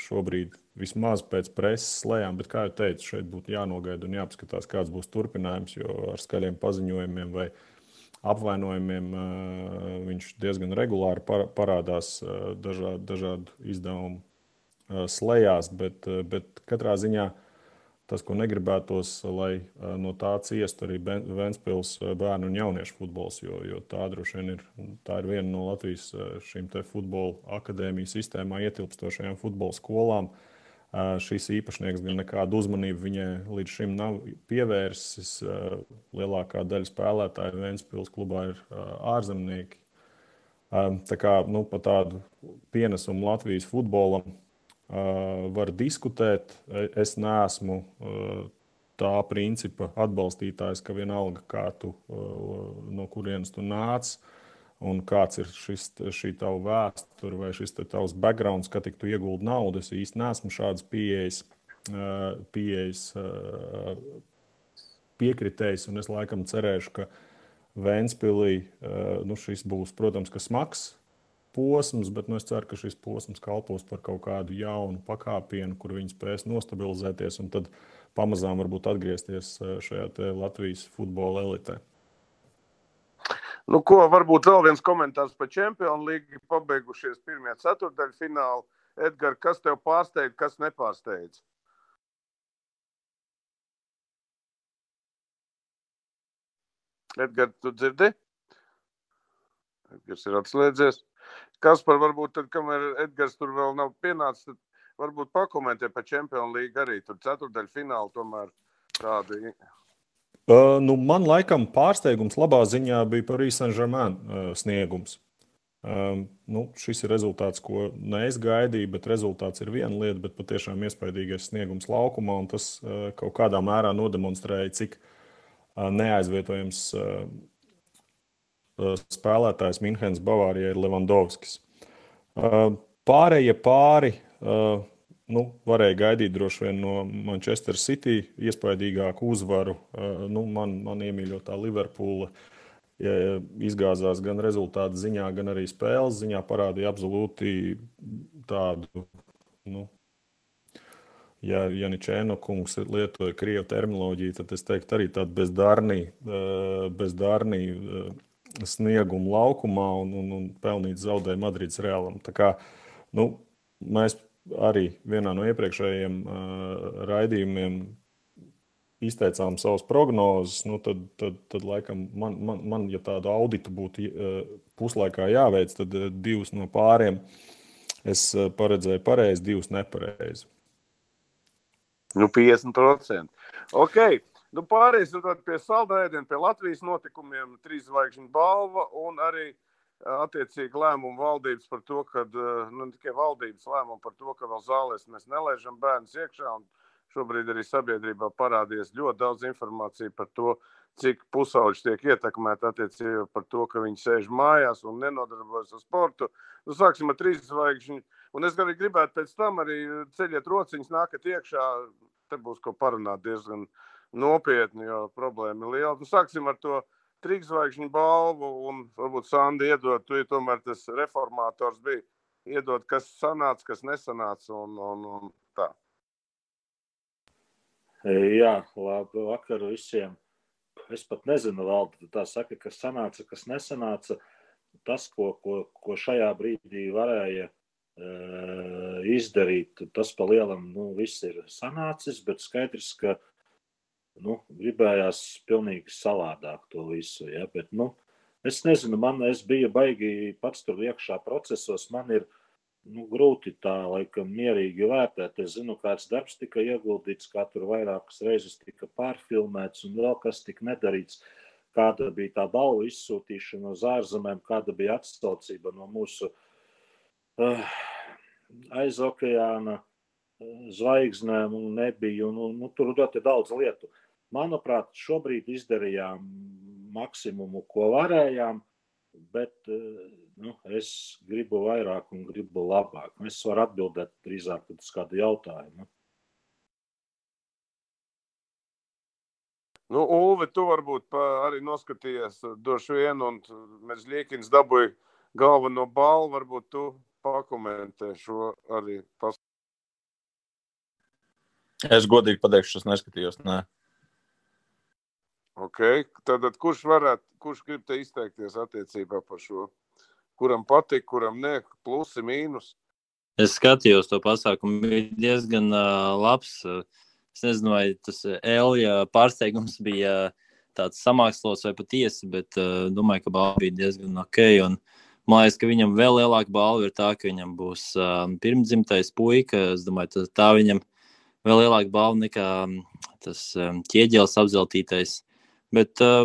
[SPEAKER 5] šobrīd vismaz pēc preses slēgām, bet kā jau teicu, šeit būtu jānogaida un jāapskatās, kāds būs turpinājums, jo ar skaļiem paziņojumiem vai apvainojumiem viņš diezgan regulāri parādās dažādu, dažādu izdevumu slēdzās, bet, bet katrā ziņā tas, ko negribētos, lai no tā ciestu arī Vēncpils bērnu un jauniešu futbols, jo, jo tā droši vien ir, tā ir viena no Latvijas šīm futbola akadēmijas sistēmā ietilpstošajām futbola skolām. Šīs īpašnieks gan nekādu uzmanību viņai līdz šim nav pievērsis. Lielākā daļa spēlētāju Vēncpils klubā ir ārzemnieki. Tā kā nu, par tādu pienesumu Latvijas futbolam var diskutēt. Es neesmu tā principa atbalstītājs, ka vienalga, kā tu, no kurienes tu nāc, un kāds ir šis, šī tava vēsture vai šis tavs background, ka tik tu ieguldi naudu. Es īsti neesmu šādas pieejas, pieejas piekritējis, un es laikam cerēšu, ka Vēnspilī nu, šis būs, protams, smags posms, bet nu, es ceru, ka šis posms kalpos par kaut kādu jaunu pakāpienu, kur viņi spēs nostabilizēties un tad pamazām varbūt atgriezties eh, šajā Latvijas futbola elitē.
[SPEAKER 1] Nu, ko, varbūt vēl viens komentārs par Champions League. Pabeigušies pirmie ceturdaļfināli. Edgars, kas tev pārsteidz, kas nepārsteidz? Edgars, tu dzirdi? Edgars ir atslēdzies. Kas par varbūt, tad, kamēr Edgars tur vēl nav pienācis, tad varbūt pakomentē par Champions League arī. Tur ceturdaļu finālu tomēr tādi.
[SPEAKER 5] Uh, nu, man laikam pārsteigums labā ziņā bija Paris Saint-Germain uh, sniegums. Um, nu, šis ir rezultāts, ko ne es gaidīju, bet rezultāts ir viena lieta, bet patiešām iespaidīgais sniegums laukumā. Tas uh, kaut kādā mērā nodemonstrēja, cik uh, neaizvietojams uh, spēlētājs Minhenes Bavārijā ir Levandovskis. Eh, pārējie pāri eh, nu, varēja gaidīt droši vien no Manchester City iespaidīgāku uzvaru. Nu, man, man iemīļotā Liverpoola izgāzās gan rezultātu ziņā, gan arī spēles ziņā. Parādīja absolūti tādu. Nu, ja Janičēno kungs lietoja krievu terminoloģiju, tad es teiktu arī tādu bezdārnī, bezdārnī sniegumu laukumā un, un, un pelnīt zaudējumu Madrides Realam. Tā kā, nu, mēs arī vienā no iepriekšējiem uh, raidījumiem izteicām savas prognozes, nu tad, tad, tad laikam, man, man, man, ja tādu auditu būtu uh, puslaikā jāveic, tad uh, divus no pāriem es uh, paredzēju pareizi, divus nepareizi.
[SPEAKER 1] Nu, 50%. Okay. Nu, Pāriesim pie saldējiem, pie Latvijas notikumiem, trīs zvaigžņu balva un arī attiecīgi lēmumu valdības par to, ka nu, tikai valdības lēmumu par to, ka vēl zālēs mēs nelaižam bērnus iekšā. Šobrīd arī sabiedrībā parādījies ļoti daudz informācijas par to, cik pusauģi tiek ietekmēti attiecībā par to, ka viņi sēž mājās un nenodarbojas ar sportu. Nu, sāksim ar trīs zvaigžņu. Un es arī gribētu pēc tam arī ceļiet rociņas, nākat iekšā. Te būs ko parunāt diezgan uh, nopietni, jo problēma ir liela. Nu, sāksim ar to trīsvaigžņu balvu, un varbūt Sandi iedod, tu tomēr tas reformātors bija, iedod, kas sanāca, kas nesanāca, un, un, un tā.
[SPEAKER 7] Jā, labi vakar visiem. Es pat nezinu, Valdi, tā saka, kas sanāca, kas nesanāca. Tas, ko, ko, ko šajā brīdī varēja uh, izdarīt, tas pa lielam, nu, viss ir sanācis, bet skaidrs, ka uh, nu, gribējās pilnīgi savādāk to visu. Ja? Bet, nu, es nezinu, man es biju baigi pats tur iekšā procesos. Man ir nu, grūti tā laikam mierīgi vērtēt. Es zinu, kāds darbs tika ieguldīts, kā tur vairākas reizes tika pārfilmēts un vēl kas tika nedarīts. Kāda bija tā balvu izsūtīšana uz ārzemēm, kāda bija atsaucība no mūsu uh, aizokeāna zvaigznēm un nebija. Un, un, nu, tur ļoti daudz lietu. Manuprāt, šobrīd izdarījām maksimumu, ko varējām, bet nu, es gribu vairāk un gribu labāk. Es varu atbildēt drīzāk uz kādu jautājumu.
[SPEAKER 1] Nu, Ulvi, tu varbūt arī noskatījies, droši vien, un mēs liekins dabūja galveno balvu. Varbūt tu pakomentē šo arī. Pas...
[SPEAKER 2] Es godīgi pateikšu, es neskatījos. Nē.
[SPEAKER 1] Okay. Tad, kurš varētu, kurš grib te izteikties attiecībā par šo? Kuram patīk, kuram nē, plusi, mīnus?
[SPEAKER 3] Es skatījos to pasākumu, bija diezgan uh, labs. Es nezinu, vai tas Elija pārsteigums bija tāds samākslots vai patiesi, bet uh, domāju, ka balva bija diezgan ok. Un, man liekas, ka viņam vēl lielāka balva ir tā, ka viņam būs uh, pirmdzimtais puika. Es domāju, tā, tā viņam vēl lielāka balva nekā tas um, ķieģelis apzeltītais. Bet uh,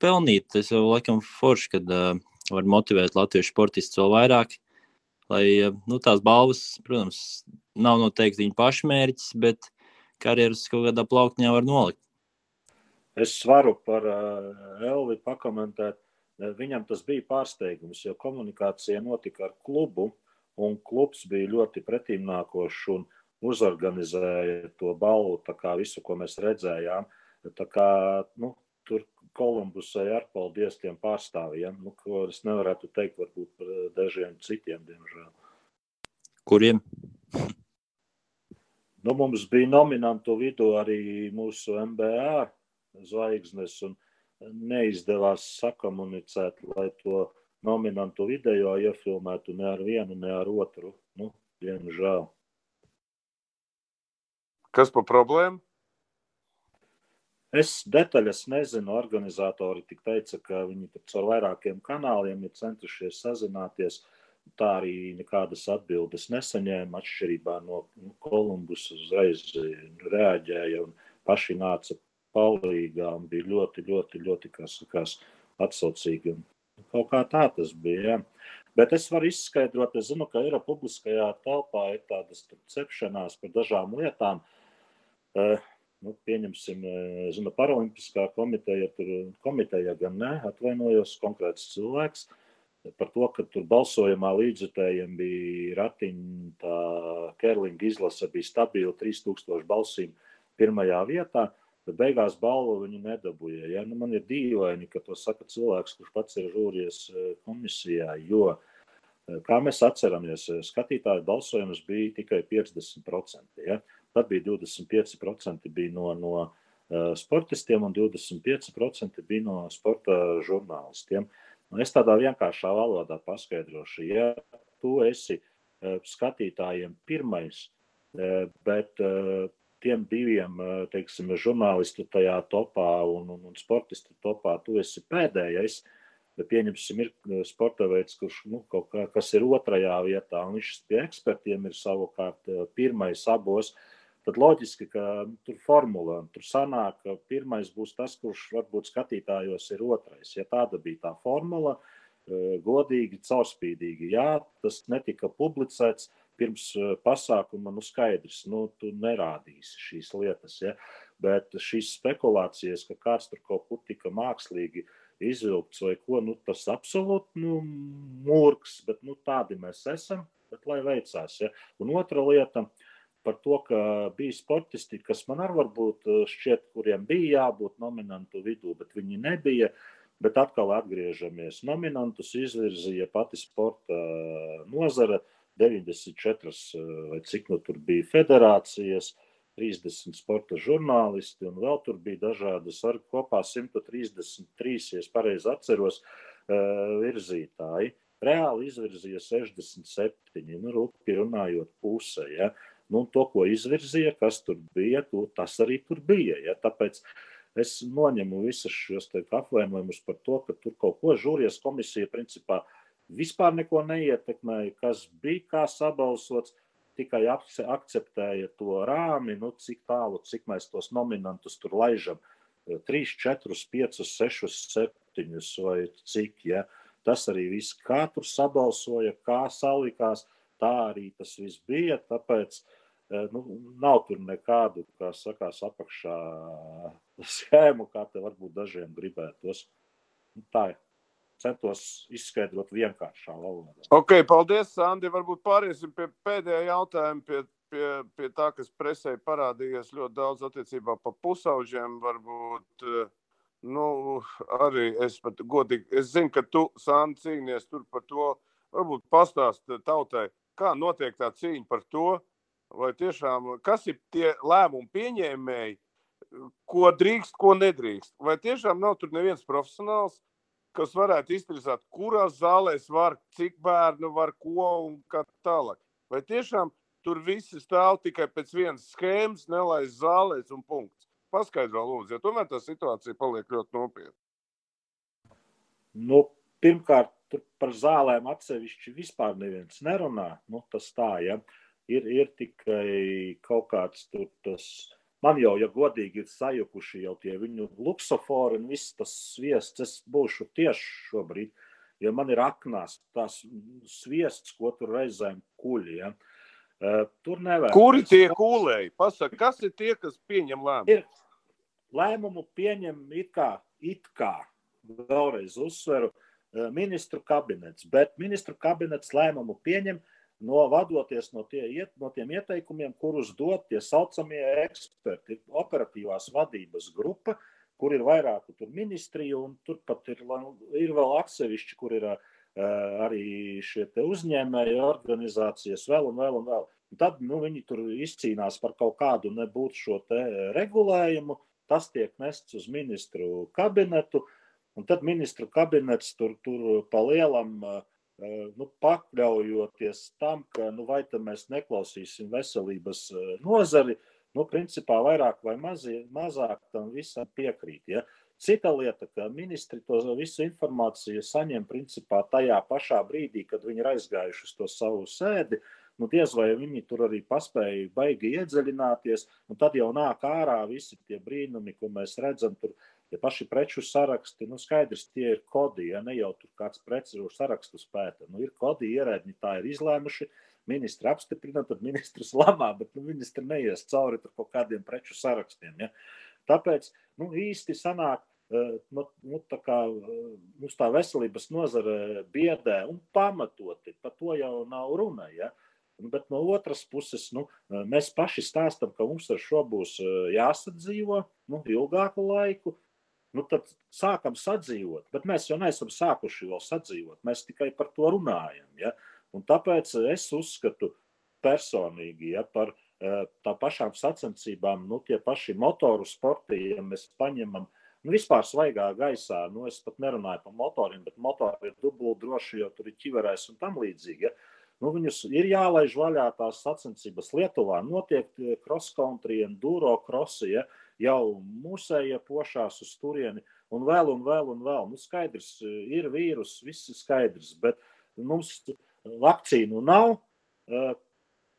[SPEAKER 3] pelnīt, tas jau laikam forši, kad uh, var motivēt latviešu sportistus vēl vairāk. Lai uh, nu, tās balvas, protams, nav noteikti viņa pašmērķis, bet karjeras kaut kādā plauktņā var nolikt.
[SPEAKER 7] Es varu par uh, Elvi pakomentēt. Viņam tas bija pārsteigums, jo komunikācija notika ar klubu, un klubs bija ļoti pretimnākošs un uzorganizēja to balvu, tā kā visu, ko mēs redzējām. Tā kā, nu, tur Kolumbusai ar paldies tiem pārstāvjiem, nu, ko es nevarētu teikt varbūt par dažiem citiem, diemžēl.
[SPEAKER 3] Kuriem?
[SPEAKER 7] Nu, mums bija nominantu vidū arī mūsu MBA zvaigznes, un neizdevās sakomunicēt, lai to nominantu video iefilmētu ne ar vienu, ne ar otru. Nu, diemžēl.
[SPEAKER 1] Kas par problēmu?
[SPEAKER 7] Es detaļas nezinu. Organizatori tik teica, ka viņi caur vairākiem kanāliem ir centušies sazināties. Tā arī nekādas atbildes nesaņēma. Atšķirībā no nu, Kolumbus uzreiz reaģēja un paši nāca palīgā un bija ļoti, ļoti, ļoti kas, kas atsaucīgi. Kaut kā tā tas bija. Ja. Bet es varu izskaidrot, es zinu, ka ir publiskajā telpā ir tādas cepšanās par dažām lietām. Uh, nu, pieņemsim, zinu, Paralimpiskā komiteja, tur komiteja gan ne, atvainojos, konkrēts cilvēks. Par to, ka tur balsojumā līdzjutējiem bija ratiņa, tā Kerlinga izlase bija stabila 3000 balsīm pirmajā vietā, bet beigās balvu viņi nedabūja. Ja? Nu, man ir dīvaini, ka to saka cilvēks, kurš pats ir žūries e, komisijā, jo, kā mēs atceramies, skatītāju balsojums bija tikai 50%. Ja? Tad bija 25% bija no, no sportistiem un 25% bija no sporta žurnālistiem. Uh, Un es tādā vienkāršā valodā paskaidrošu, ja tu esi e, skatītājiem pirmais, e, bet tiem diviem, teiksim, žurnālistu tajā topā un, un, un sportistu topā, tu esi pēdējais. Pieņemsim, ir sporta veids, kurš nu, kaut kā, kas ir otrajā vietā, un viņš pie ekspertiem ir savukārt pirmais abos. Uh, tad loģiski, ka tur formula, tur sanāk, ka pirmais būs tas, kurš varbūt skatītājos ir otrais. Ja tāda bija tā formula, e, godīgi, caurspīdīgi, jā, tas netika publicēts pirms e, pasākuma, nu skaidrs, nu tu nerādīsi šīs lietas, ja, bet šīs spekulācijas, ka kāds tur kaut kur tika mākslīgi izvilkts vai ko, nu tas absolūti, nu, mūrks, bet, nu, tādi mēs esam, bet lai veicās, ja. Un otra lieta, uh, par to, ka bija sportisti, kas man arī varbūt eh, šķiet, kuriem bija jābūt nominantu vidū, bet viņi nebija. Bet atkal atgriežamies. Nominantus izvirzīja pati sporta eh, nozara, 94 eh, vai cik nu tur bija federācijas, 30 sporta žurnālisti, un vēl tur bija dažādas, ar kopā 133, ja pareizi atceros, virzītāji. Reāli izvirzīja 67, nu, rūpīgi runājot, pusē. Ja? Nu, to, ko izvirzīja, kas tur bija, to, tas arī tur bija. Ja? Tāpēc es noņemu visus šos apvainojumus par to, ka tur kaut ko žūrijas komisija principā vispār neko neietekmēja, kas bija kā sabalsots, tikai akceptēja to rāmi, nu, cik tālu, cik mēs tos nominantus tur laižam. 3, 4, 5, 6, 7 vai cik. Ja? Tas arī viss, kā tur sabalsoja, kā salikās tā arī tas viss bija. Tāpēc eh, nu, nav tur nekādu, kā sakās, apakšā schēmu, kā te varbūt dažiem gribētos. Nu, tā ir. Centos izskaidrot vienkāršā valodā.
[SPEAKER 1] Ok, paldies, Andi. Varbūt pāriesim pie pēdējā jautājuma, pie pie, pie tā, kas presē parādījies ļoti daudz attiecībā par pusauģiem. Varbūt nu, arī es pat godīgi, es zinu, ka tu, Sāni, cīnies tur par to. Varbūt pastāst tautai, kā notiek tā cīņa par to, vai tiešām kas ir tie lēmumu pieņēmēji, ko drīkst, ko nedrīkst. Vai tiešām nav tur neviens profesionāls, kas varētu izpildīt, kurās zālēs var, cik bērnu var, ko un kā tālāk. Vai tiešām tur viss stāv tikai pēc vienas schēmas, nelaist zālēs un punkts. Paskaidro, lūdzu, jo tomēr tā situācija paliek ļoti nopietna.
[SPEAKER 7] Nu, pirmkārt, par zālēm atsevišķi vispār neviens nerunā. Nu, tas tā, ja. Ir, ir tikai kaut kāds tur tas Man jau, ja godīgi, ir sajukuši jau tie viņu luksofori un viss tas sviests. Es būšu tieši šobrīd, ja man ir aknās tās sviests, ko tur reizēm kuļi. Ja. Tur nevar.
[SPEAKER 1] Kuri tie kūlēji? Pasaka, kas ir tie, kas pieņem lēmumu?
[SPEAKER 7] Ir lēmumu pieņem it kā, it kā, vēlreiz uzsveru, ministru kabinets, bet ministru kabinets lēmumu pieņem uh, no vadoties no, tie, no tiem ieteikumiem, kurus dod tie saucamie eksperti, operatīvās vadības grupa, kur ir vairāku ministriju, un turpat ir, ir vēl atsevišķi, kur ir uh, arī šie uzņēmēji organizācijas, vēl un vēl un vēl. Un tad nu, viņi tur izcīnās par kaut kādu nebūtu šo regulējumu. Tas tiek nests uz ministru kabinetu, un tad ministru kabinets tur, tur pa lielam uh, nu, pakļaujoties tam, ka nu, vai mēs neklausīsim veselības nozari, nu, principā vairāk vai mazi, mazāk tam visam piekrīt. Ja? Cita lieta, ka ministri to visu informāciju saņem principā tajā pašā brīdī, kad viņi ir aizgājuši uz to savu sēdi. Nu, diez vai viņi tur arī paspēja baigi iedziļināties, un tad jau nāk ārā visi tie brīnumi, ko mēs redzam tur Tie paši preču saraksti, nu skaidrs, tie ir kodi, ja ne jau tur kāds preču sarakstu spēta. Nu, ir kodi, ierēdņi tā ir izlēmuši, ministri apstiprina, tad ministrs lamā, bet nu, ministri neies cauri kaut kādiem preču sarakstiem. Ja? Tāpēc nu, īsti sanāk, nu, nu, tā kā mums tā veselības nozare biedē un pamatoti, par to jau nav runa. Ja? Bet no otras puses, nu, mēs paši stāstām, ka mums ar šo būs jāsadzīvo nu, ilgāku laiku nu tad sākam sadzīvot. Bet mēs jau neesam sākuši vēl sadzīvot. Mēs tikai par to runājam. Ja? Un tāpēc es uzskatu personīgi ja, par eh, tā pašām sacensībām, nu, tie paši motoru sporti, ja mēs paņemam. Nu, vispār svaigā gaisā, nu, es pat nerunāju par motoriem, bet motori ir dubulti droši, jo tur ir ķiverēs un tam līdzīgi. Ja? Nu, viņus ir jālaiž vaļā tās sacensības Lietuvā. Notiek eh, cross-country, enduro crossi. Ja? Uh, jau musēja pošās uz turieni, un vēl, un vēl, un vēl. Nu, skaidrs, ir vīrus, viss ir skaidrs, bet mums vakcīnu nav.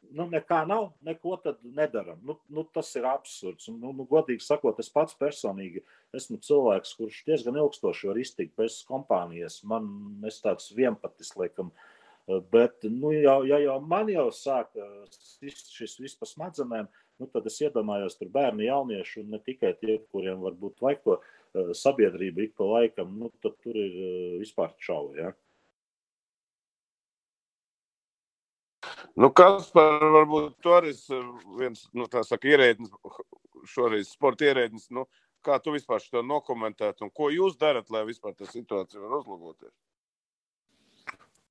[SPEAKER 7] Nu, nekā nav, neko tad nedaram. Nu, nu, tas ir absurds. Nu, nu, godīgi sakot, es pats personīgi esmu cilvēks, kurš diezgan ilgstoši var iztikt bez kompānijas. Man ir tāds vienpatis, laikam, bet nu, jau, ja jau man jau sāk šis viss pa smadzenēm, nu, tad es iedomājos, tur bērni, jaunieši un ne tikai tie, kuriem varbūt vajag to uh, sabiedrību ik pa laikam, nu, tad tur ir vispār čauvi. Ja?
[SPEAKER 1] Nu, kas par varbūt to arī viens, nu, tā saka, ierēdnis, šoreiz sporta ierēdnis, nu, kā tu vispār šo nokomentētu un ko jūs darat, lai vispār tā situācija var uzlaboties?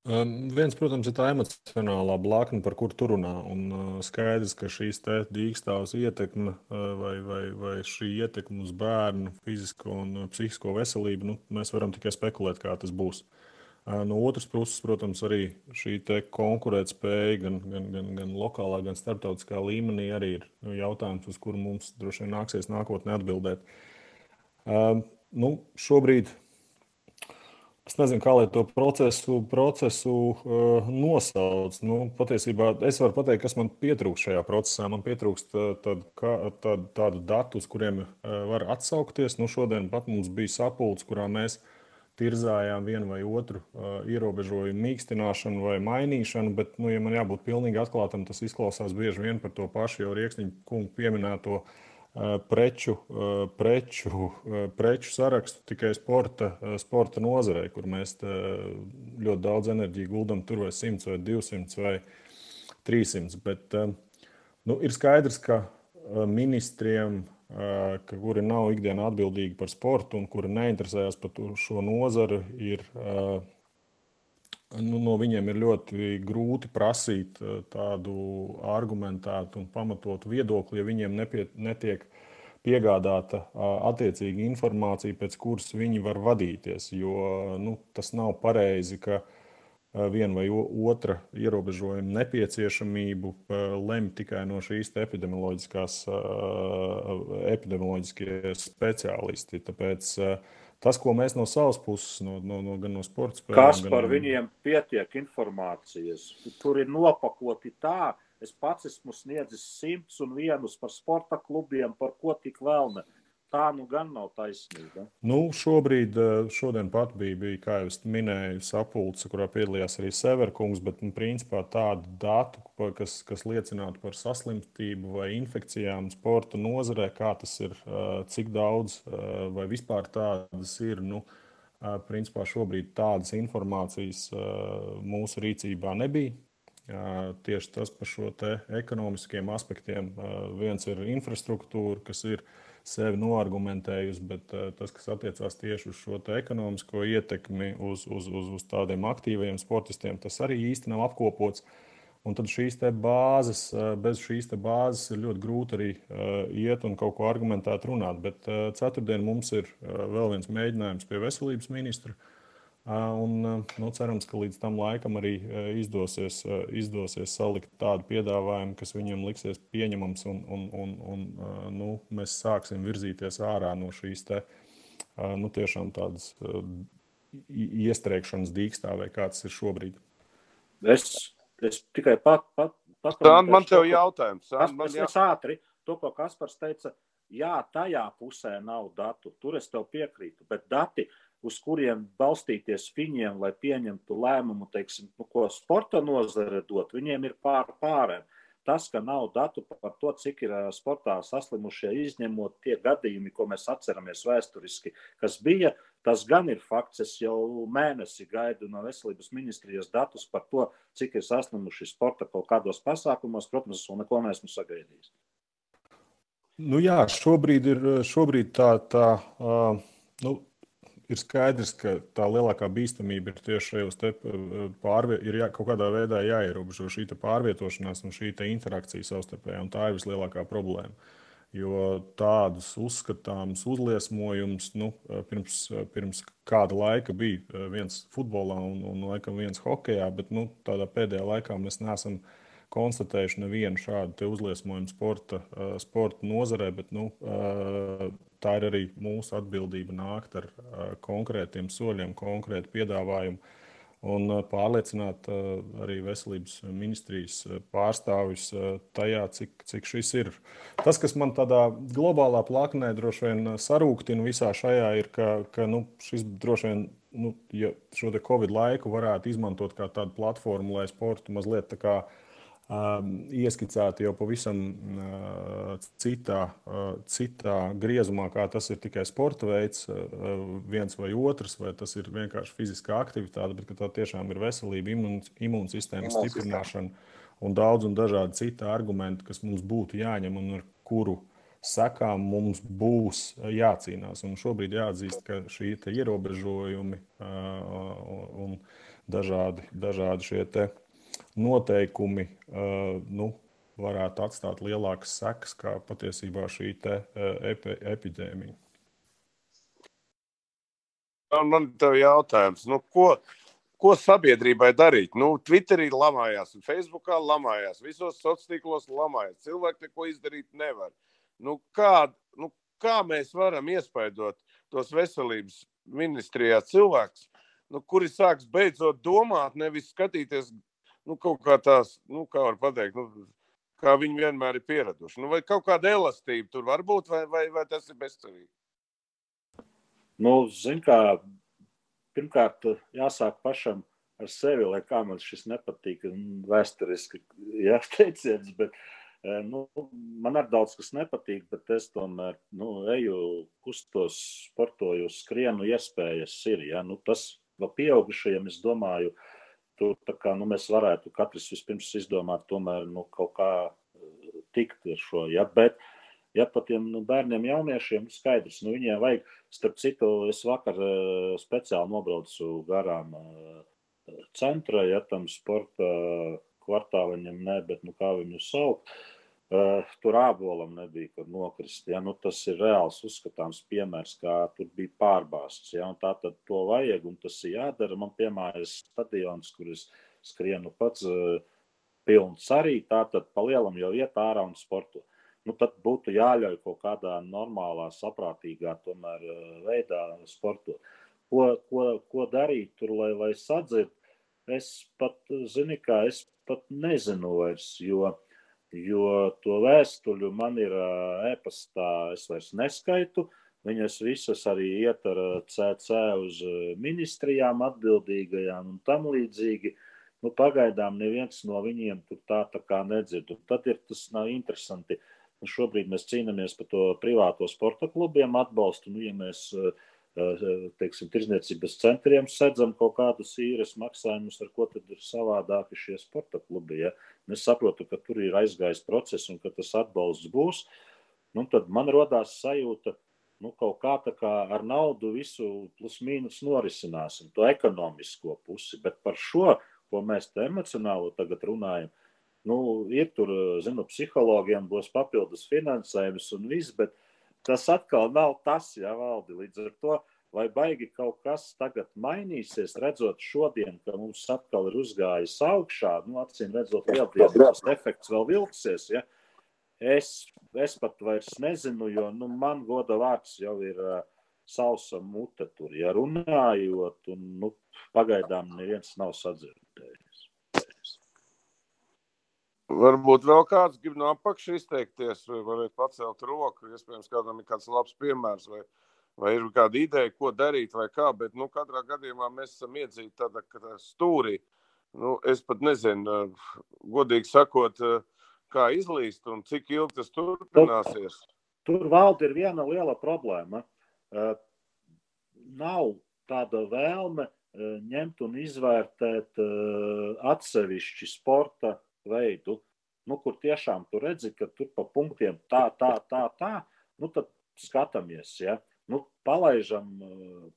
[SPEAKER 5] Um, viens, protams, ir tā emocionālā blakne, par kuru tur runā. Un, uh, skaidrs, ka šīs dīkstāvas ietekme uh, vai, vai, vai šī ietekme uz bērnu fizisko un uh, psihisko veselību, nu, mēs varam tikai spekulēt, kā tas būs. Uh, no otras puses, protams, arī šī konkurētspēja gan, gan, gan, gan lokālā, gan starptautiskā līmenī arī ir jautājums, uz kuru mums droši vien nāksies nākotnē atbildēt. Uh, nu, šobrīd Es nezinu, kā lai to procesu, procesu uh, nosauc. Nu, patiesībā es varu pateikt, kas man pietrūkst šajā procesā. Man pietrūkst uh, tad, kā, tad, tādu datu, uz kuriem uh, var atsaukties. Nu, šodien pat mums bija sapulcs, kurā mēs tirzājām vienu vai otru uh, ierobežojumu mīkstināšanu vai mainīšanu. Bet, nu, ja man jābūt pilnīgi atklātam, tas izklausās bieži vien par to pašu jau Rieksniņa kungu pieminēto uh, preču, preču, preču sarakstu tikai sporta, sporta nozarei, kur mēs ļoti daudz enerģiju guldam tur vai 100 vai 200 vai 300. Bet, Nu, ir skaidrs, ka ministriem, ka, kuri nav ikdienā atbildīgi par sportu un kuri neinteresējas par šo nozari, ir, nu, no viņiem ir ļoti grūti prasīt tādu argumentētu un pamatotu viedokli, ja viņiem nepie, netiek piegādāta attiecīga informācija, pēc kuras viņi var vadīties. Jo nu, tas nav pareizi, ka uh, viena vai otra ierobežojuma nepieciešamību lemj tikai no šīs epidemioloģiskās, epidemioloģiskie speciālisti. Tāpēc tas, ko mēs no savas puses, no, no, no, gan no sporta spēlēm,
[SPEAKER 7] kas par gan... viņiem pietiek informācijas, tur ir nopakoti tā. Es pats esmu sniedzis simts un vienus par sporta klubiem, par ko tik vēl ne. Tā nu gan nav taisnība.
[SPEAKER 5] Nu, šobrīd, eh, šodien pat bija, bija kā jau minēju, sapulce, kurā piedalījās arī Severkungs, bet nu, principā tādu datu, kas, kas liecinātu par saslimstību vai infekcijām sporta nozarē, kā tas ir, eh, cik daudz eh, vai vispār tādas ir. Nu, Principā šobrīd tādas informācijas mūsu rīcībā nebija. Tieši tas par šo ekonomiskiem aspektiem. Viens ir infrastruktūra, kas ir uh, sevi noargumentējusi, bet uh, tas, kas attiecās tieši uz šo ekonomisko ietekmi, uz, uz, uz, uz tādiem aktīviem sportistiem, tas arī īsti nav apkopots. Un tad šīs bāzes, uh, bez šīs bāzes ir ļoti grūti arī uh, iet un kaut ko argumentēt, runāt. Bet ceturtdien mums ir vēl viens mēģinājums pie veselības ministra. Un, nu, cerams, ka līdz tam laikam arī izdosies, izdosies salikt tādu piedāvājumu, kas viņiem liksies pieņemams, un, un, un, un nu, mēs sāksim virzīties ārā no šīs te, nu, tiešām tādas iestrēgšanas dīkstā, vai kāds ir šobrīd.
[SPEAKER 7] Es, es tikai pat, pat,
[SPEAKER 1] pat Sand, man te ir jautājums.
[SPEAKER 7] Sand, man jā... Ātri to, ko Kaspars teica, jā, tajā pusē nav datu. Tur es tev piekrītu, bet dati uz kuriem balstīties viņiem, lai pieņemtu lēmumu, teiksim, nu, ko sporta nozare dot, viņiem ir pār pārēm. Tas, ka nav datu par to, cik ir sportā saslimušie, izņemot tie gadījumi, ko mēs atceramies vēsturiski, kas bija, tas gan ir fakts. Es jau mēnesi gaidu no veselības ministrijas datus par to, cik ir saslimuši sporta kaut kādos pasākumos. Protams, es vēl neko neesmu sagaidījis.
[SPEAKER 5] Nu jā, šobrīd ir šobrīd tā, tā uh, nu, ir skaidrs, ka tā lielākā bīstamība ir tieši šajos pārvietojumos. Ir jā, kaut kādā veidā jāierobežo šī pārvietošanās un šī interakcija savstarpēji, un tā ir vislielākā problēma. Jo tādus uzskatāmus uzliesmojumus nu, pirms, pirms kāda laika bija viens futbolā un, un laikam viens hokeja, bet nu, tādā pēdējā laikā mēs neesam konstatējuši nevienu šādu uzliesmojumu sporta, sporta nozarē. Bet, nu, tā ir arī mūsu atbildība nākt ar konkrētiem soļiem, konkrētu piedāvājumu un pārliecināt arī veselības ministrijas pārstāvis tajā, cik, cik šis ir. Tas, kas man tādā globālā plaknē droši vien sarūktina visā šajā, ir, ka, ka nu, šis droši vien, nu, ja šo Covid laiku varētu izmantot kā tādu platformu, lai sportu mazliet tā kā ieskicēti jau pavisam citā, citā griezumā, kā tas ir tikai sporta veids, viens vai otrs, vai tas ir vienkārši fiziskā aktivitāte, bet tā tiešām ir veselība, imūnsistēmas stiprināšana un daudz un dažādi citi argumenti, kas mums būtu jāņem un ar kuru sekām mums būs jācīnās. Un šobrīd jāatzīst, ka šī ierobežojumi un dažādi, dažādi šie te noteikumi uh, nu, varētu atstāt lielākas sekas kā patiesībā šī te, uh, epi, epidēmija.
[SPEAKER 1] Man ir jautājums, nu, ko, ko sabiedrībai darīt? Nu, Twitterī lamājās, Facebookā lamājās, visos sociālos tīklos lamājās. Cilvēki neko izdarīt nevar. Nu, kā, nu, kā mēs varam iespaidot tos veselības ministrijā cilvēkus, nu, kuri sāks beidzot domāt, nevis skatīties nu, kaut kā tās, nu, kā var pateikt, nu, kā viņi vienmēr ir pieraduši. Nu, vai kaut kāda elastība tur var būt, vai, vai, vai tas ir bezcerīgi?
[SPEAKER 7] Nu, zin kā, pirmkārt, jāsāk pašam ar sevi, lai kā man šis nepatīk, vēsturiski jāteiciens, [laughs] bet e, nu, man ar daudz kas nepatīk, bet es tomēr nu, eju, kustos, sportoju, skrienu, iespējas ir. Ja? Nu, tas vēl pieaugušajiem, es domāju, tur kā, nu, mēs varētu katrs vispirms izdomāt tomēr, nu, kaut kā tikt ar šo. Ja? Bet, ja pat tiem nu, bērniem, jauniešiem skaidrs, nu, viņiem vajag, starp citu, es vakar speciāli nobraucu garām centra, ja tam sporta kvartāliņam, ne, bet nu, kā viņu sauc. Uh, tur ābolam nebija, kur nokrist. Ja? Nu, tas ir reāls uzskatāms piemērs, kā tur bija pārbāzts. Ja? Tā tad to vajag, un tas ir jādara. Man piemēram stadions, kur es skrienu pats uh, pilns arī, tā tad pa lielam jau iet ārā un sporto. Nu, tad būtu jāļauj kaut kādā normālā, saprātīgā tomēr, uh, veidā sportot. Ko, ko, ko darīt tur, lai, lai sadzird? Es pat, zini, kā es pat nezinu vairs, jo, jo to vēstuļu man ir e-pastā, es vairs neskaitu. Viņas visas arī iet ar CC uz ministrijām atbildīgajām un tam līdzīgi. Nu, pagaidām neviens no viņiem tur tā, tā kā nedzird. Un tad ir tas nav interesanti. Nu, šobrīd mēs cīnāmies par to privāto sporta klubiem atbalstu. Nu, ja mēs uh, teiksim, tirzniecības centriem sedzam kaut kādus īres maksājumus, ar ko tad ir savādāki šie sporta klubi. Ja? Es saprotu, ka tur ir aizgājis process un ka tas atbalsts būs. Nu, tad man rodās sajūta, nu, kaut kā tā kā ar naudu visu plus mīnus norisināsim, to ekonomisko pusi. Bet par šo, ko mēs te emocionāli tagad runājam, nu, ir tur, zinu, psihologiem būs papildus finansējums un viss, bet tas atkal nav tas, ja valdi līdz ar to. Vai baigi kaut kas tagad mainīsies, redzot šodien, ka mums atkal ir uzgājis augšā, nu, acīm redzot, lieldienās efekts vēl vilksies, ja? es, es pat vairs nezinu, jo, nu, man goda vārds jau ir uh, sausa mute tur, ja runājot, un, nu, pagaidām neviens nav sadzirdējis.
[SPEAKER 1] Varbūt vēl kāds grib no apakšas izteikties, vai varat pacelt roku. Iespējams, kādam ir kāds labs piemērs, vai, vai ir kāda ideja, ko darīt, vai kā. Bet, nu, katrā gadījumā mēs esam iedzīti tādā stūrī. Nu, es pat nezinu, godīgi sakot, kā izlīst un cik ilgi tas turpināsies.
[SPEAKER 7] Tur, tur valda ir viena liela problēma. Nav tāda vēlme ņemt un izvērtēt atsevišķi sporta veidu, nu, kur tiešām tu redzi, ka tur pa punktiem tā, tā, tā, tā, nu, tad skatāmies, ja, nu, palaižam uh,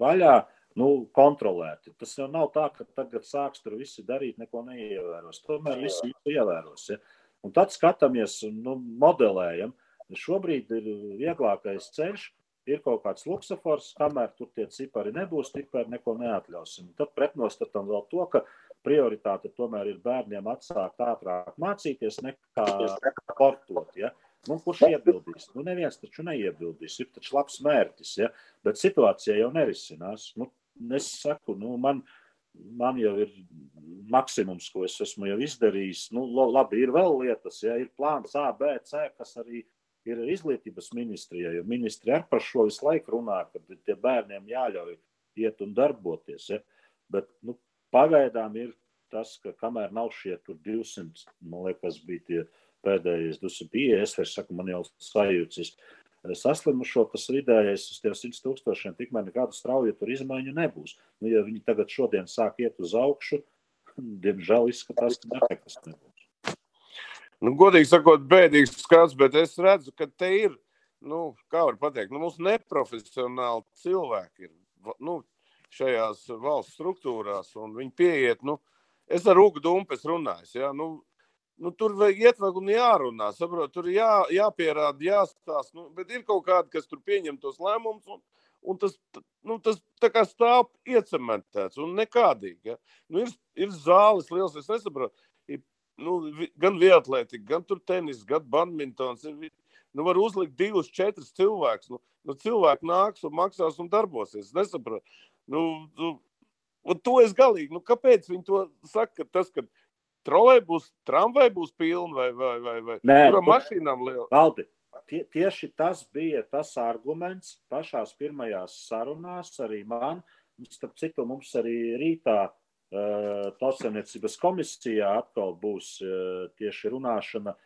[SPEAKER 7] vaļā, nu, kontrolēti. Tas jau nav tā, ka tagad sāks tur visi darīt, neko neievēros. Tomēr visi ievēros. Ja. Un tad skatāmies nu, modelējam. Šobrīd ir vieglākais ceļš, ir kaut kāds luksafors, kamēr tur tie cipari nebūs, tikmēr neko neatļausim. Tad pretnostatam vēl to, ka prioritāte tomēr ir bērniem atsākt ātrāk mācīties nekā sportot. Ja? Nu, kurš iebildīs? Nu, neviens taču neiebildīs. Ir taču labs mērķis, ja? bet situācija jau nerisinās. Nu, es saku, nu, man, man jau ir maksimums, ko es esmu izdarījis. Nu, labi, ir vēl lietas, ja ir plāns A, B, C, kas arī ir izglītības ministrijai. Jo ministri ar par šo visu laiku runā, ka tie bērniem jāļauj iet un darboties. Ja? Bet nu, Pagaidām ir tas, ka kamēr nav šie 200, man liekas, bija tie pēdējais 250, es vairs saku, man jau sajūtas saslimušo, tas vidējais uz tiem 100 tūkstošiem, tikmēr nekādu strauju tur izmaiņu nebūs. Nu, ja viņi tagad šodien sāk iet uz augšu, [laughs] diemžēl izskatās, ka nekas nebūs.
[SPEAKER 1] Nu, godīgi sakot, bēdīgs skats, bet es redzu, ka te ir, nu, kā var pateikt, nu, mums neprofesionāli cilvēki ir. Nu, šajās valsts struktūrās, un viņi pieiet. Nu, es ar Ugu Dumpes runāju. Ja, nu, nu, tur iet vēl un jārunā, saprot, tur jā, jāpierāda, jāstāsta. Nu, bet ir kaut kādi, kas tur pieņem tos lēmumus, un, un tas, nu, tas tā kā stāv iecementēts un nekādīgi. Ja. Nu, ir, ir zāles liels, es nesaprotu. Ir, nu, gan vietlietīgi, gan tenis, gan badmintons. Nu, var uzlikt divus, četrus cilvēkus. Nu, nu, cilvēki nāks un maksās un darbosies. Es nesaprotu. Nu, nu, to es galīgi. Nu, kāpēc viņi to saka? Tas, ka trolēļi būs, tramvai būs pilni vai, vai, vai, vai
[SPEAKER 7] Nē,
[SPEAKER 1] kuram mašīnām liela?
[SPEAKER 7] Valdi, tie, tieši tas bija tas arguments pašās pirmajās sarunās arī man. Starp citu, mums arī rītā uh, tautsēmniecības komisijā atkal būs uh, tieši runāšana.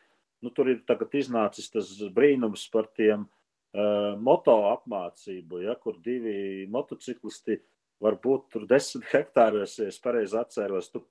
[SPEAKER 7] Nu, tur ir tagad iznācis tas brīnums par tiem moto apmācību, ja, kur divi motociklisti var būt tur desmit [laughs] hektāros, ja es pareizi atceros. Tu